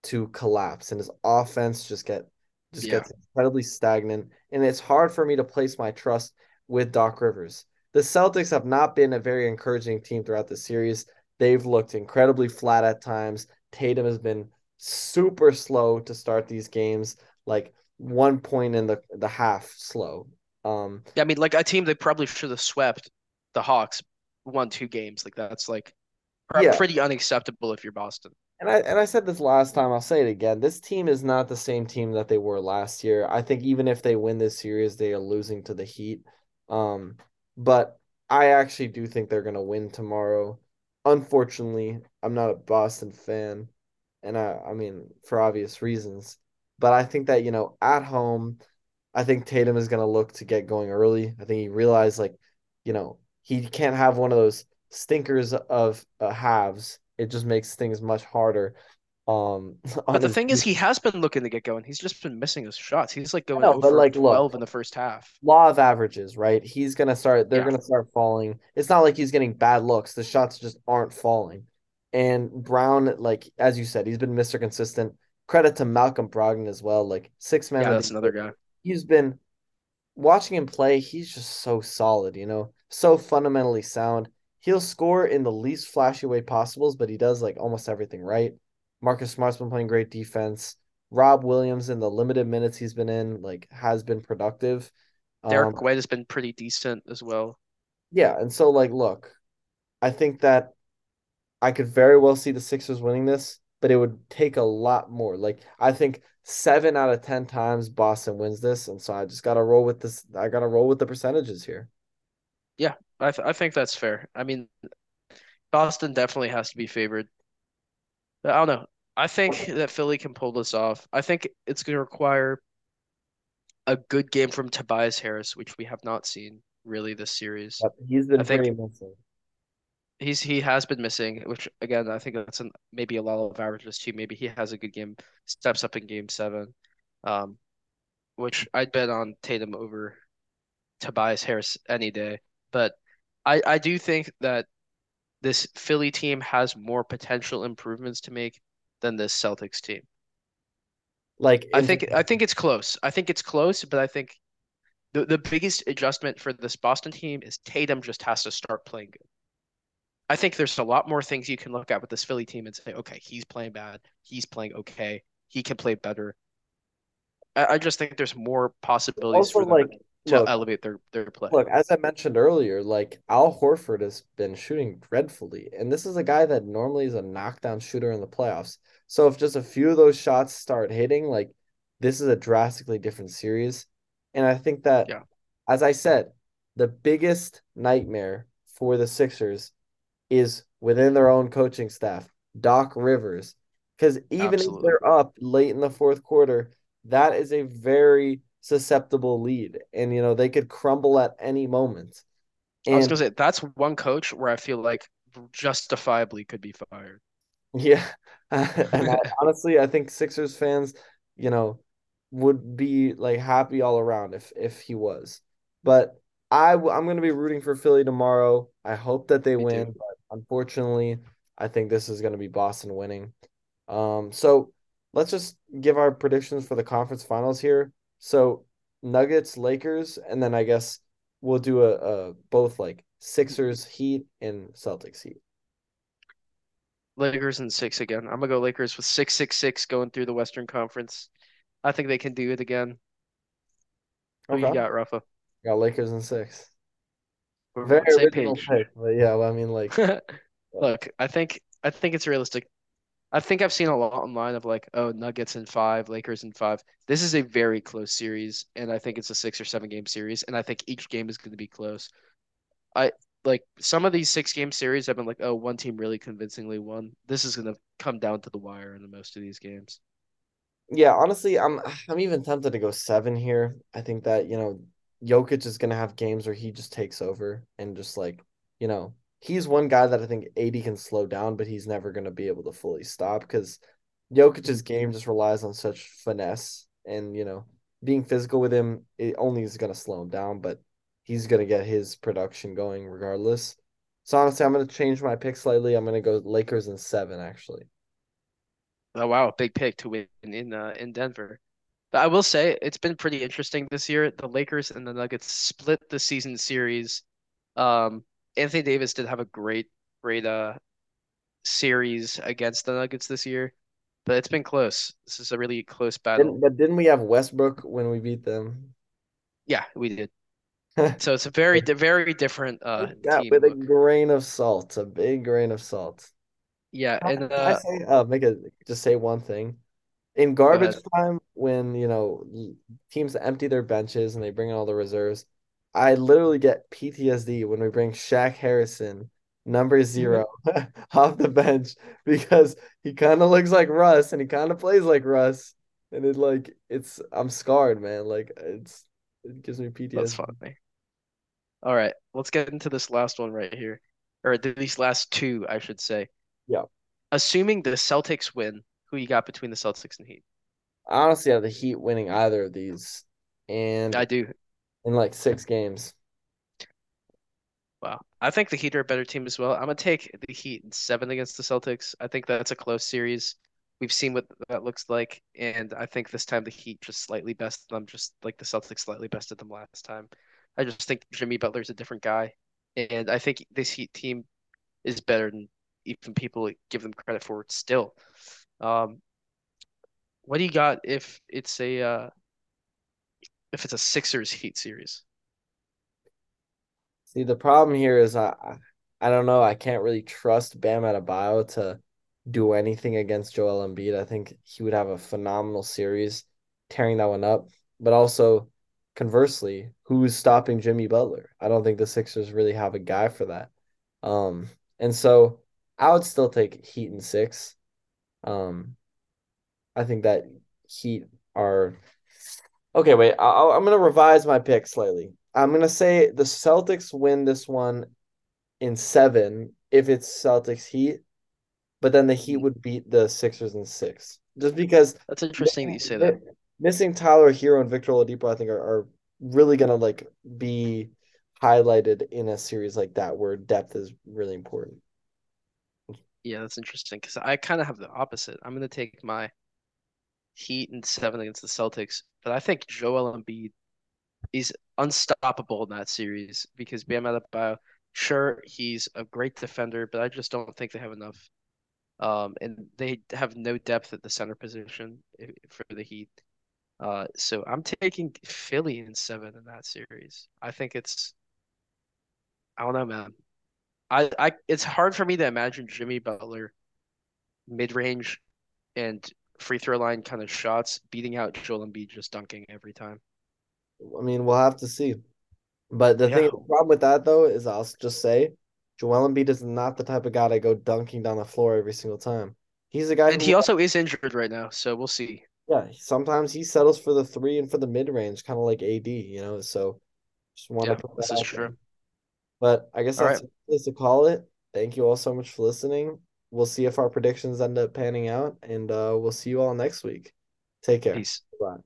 to collapse, and his offense just get just Yeah. gets incredibly stagnant. And it's hard for me to place my trust with Doc Rivers. The Celtics have not been a very encouraging team throughout the series. They've looked incredibly flat at times. Tatum has been super slow to start these games, like one point in the the half slow. Um, Yeah, I mean, like a team they probably should have swept the Hawks won two games. Like that's like yeah, pretty unacceptable if you're Boston. and I and I said this last time, I'll say it again. This team is not the same team that they were last year. I think even if they win this series, they are losing to the Heat. Um, but I actually do think they're gonna win tomorrow. Unfortunately, I'm not a Boston fan, and I I mean for obvious reasons. But I think that, you know, at home I think Tatum is going to look to get going early. I think he realized like, you know, he can't have one of those stinkers of uh, halves. It just makes things much harder um <laughs> But the his thing is, <laughs> he has been looking to get going. He's just been missing his shots. He's like going know, over like look, 12 in the first half. law of averages, right? He's going to start they're Yeah, going to start falling. It's not like he's getting bad looks. The shots just aren't falling. And Brown like as you said, he's been Mr. Consistent. Credit to Malcolm Brogdon as well, like six man yeah, that's the another guy. he's been watching him play, he's just so solid, you know, so fundamentally sound. He'll score in the least flashy way possible, but he does like almost everything right. Marcus Smart's been playing great defense. Rob Williams in the limited minutes he's been in, like, has been productive. Um, Derrick White has been pretty decent as well. yeah, and so like, look, I think that I could very well see the Sixers winning this, but it would take a lot more. Like, I think seven out of ten times Boston wins this, and so I just gotta roll with this. I gotta roll with the percentages here. Yeah, I th I think that's fair. I mean, Boston definitely has to be favored. But I don't know. I think that Philly can pull this off. I think it's going to require a good game from Tobias Harris, which we have not seen really this series. But he's I been pretty think missing. He's he has been missing, which again I think that's an, maybe a lot of averages too. Maybe he has a good game, steps up in game seven, um, which I'd bet on Tatum over Tobias Harris any day. But I I do think that this Philly team has more potential improvements to make than this Celtics team. Like I in think I think it's close. I think it's close, but I think the the biggest adjustment for this Boston team is Tatum just has to start playing good. I think there's a lot more things you can look at with this Philly team and say, okay, he's playing bad, he's playing okay, he can play better. I, I just think there's more possibilities also for them like to look, elevate their their play. look, as I mentioned earlier, like Al Horford has been shooting dreadfully, and this is a guy that normally is a knockdown shooter in the playoffs. So if just a few of those shots start hitting, like this is a drastically different series. And I think that, Yeah, as I said, the biggest nightmare for the Sixers is within their own coaching staff, Doc Rivers. Because even if they're up late in the fourth quarter, that is a very susceptible lead. And, you know, they could crumble at any moment. I was gonna say that's one coach where I feel like justifiably could be fired. yeah, <laughs> and I, honestly, I think Sixers fans, you know, would be like happy all around if if he was. But I I'm going to be rooting for Philly tomorrow. I hope that they Me win, unfortunately, I think this is going to be Boston winning. Um, so let's just give our predictions for the conference finals here. So Nuggets, Lakers, and then I guess we'll do a, a both like Sixers, Heat, and Celtics, Heat. Lakers and six again. I'm gonna go Lakers with six six six going through the Western Conference. I think they can do it again. Who you got, Rafa? got Lakers and six. We're Very on the same page. pick, but yeah, well, I mean, like, <laughs> Look, I think I think it's realistic. I think I've seen a lot online of like, oh, Nuggets in five, Lakers in five. This is a very close series, and I think it's a six or seven game series, and I think each game is going to be close. I like some of these six game series I've been like, oh, one team really convincingly won. This is going to come down to the wire in the most of these games. Yeah, honestly, I'm I'm even tempted to go seven here. I think that, you know, Jokic is gonna have games where he just takes over and just like, you know, he's one guy that I think AD can slow down, but he's never gonna be able to fully stop because Jokic's game just relies on such finesse and, you know, being physical with him, it only is gonna slow him down, but he's gonna get his production going regardless. So honestly, I'm gonna change my pick slightly. I'm gonna go Lakers in seven, actually. Oh wow, big pick to win in uh, in Denver. But I will say it's been pretty interesting this year. The Lakers and the Nuggets split the season series. Um, Anthony Davis did have a great, great uh series against the Nuggets this year, but it's been close. This is a really close battle. Didn't, but didn't we have Westbrook when we beat them? Yeah, we did. <laughs> So it's a very, very different uh team with a grain of salt, a big grain of salt. Yeah, and I uh, say, uh, make a just say one thing. In garbage time, when you know teams empty their benches and they bring in all the reserves, I literally get PTSD when we bring Shaq Harrison, number zero, mm-hmm. <laughs> off the bench because he kind of looks like Russ and he kind of plays like Russ, and it like it's I'm scarred, man. Like it's it gives me PTSD. That's funny. All right, let's get into this last one right here, or these last two, I should say. Yeah. Assuming the Celtics win, who you got between the Celtics and Heat? I honestly have the Heat winning either of these, and I do. in like six games. Wow. I think the Heat are a better team as well. I'm gonna take the Heat in seven against the Celtics. I think that's a close series. We've seen what that looks like, and I think this time the Heat just slightly bested them, just like the Celtics slightly bested them last time. I just think Jimmy Butler's a different guy, and I think this Heat team is better than even people give them credit for still. Um, what do you got if it's a uh, if it's a Sixers Heat series? See, the problem here is I I don't know. I can't really trust Bam Adebayo to do anything against Joel Embiid. I think he would have a phenomenal series tearing that one up. But also, conversely, who's stopping Jimmy Butler? I don't think the Sixers really have a guy for that. Um, and so I would still take Heat and six. Um, I think that Heat are okay. Wait, I, I'm gonna revise my pick slightly. I'm gonna say the Celtics win this one in seven if it's Celtics Heat, but then the Heat would beat the Sixers in six. Just because That's interesting that you say that. missing, missing Tyler Herro and Victor Oladipo, I think, are, are really gonna like be highlighted in a series like that where depth is really important. Yeah, that's interesting because I kind of have the opposite. I'm gonna take my Heat and seven against the Celtics, but I think Joel Embiid is unstoppable in that series because Bam Adebayo, sure, he's a great defender, but I just don't think they have enough. Um, and they have no depth at the center position for the Heat. Uh, so I'm taking Philly in seven in that series. I think it's, I don't know, man. I, I, it's hard for me to imagine Jimmy Butler mid-range and free throw line kind of shots beating out Joel Embiid just dunking every time. I mean, we'll have to see. But the thing, the problem with that though is I'll just say, Joel Embiid is not the type of guy to go dunking down the floor every single time. He's a guy And he also is injured right now, so we'll see. yeah, sometimes he settles for the three and for the mid range, kind of like AD, you know. So just want to Yeah, put this is out there. But I guess All right. that's it to call it. Thank you all so much for listening. We'll see if our predictions end up panning out, and uh, we'll see you all next week. Take care. Peace. Bye.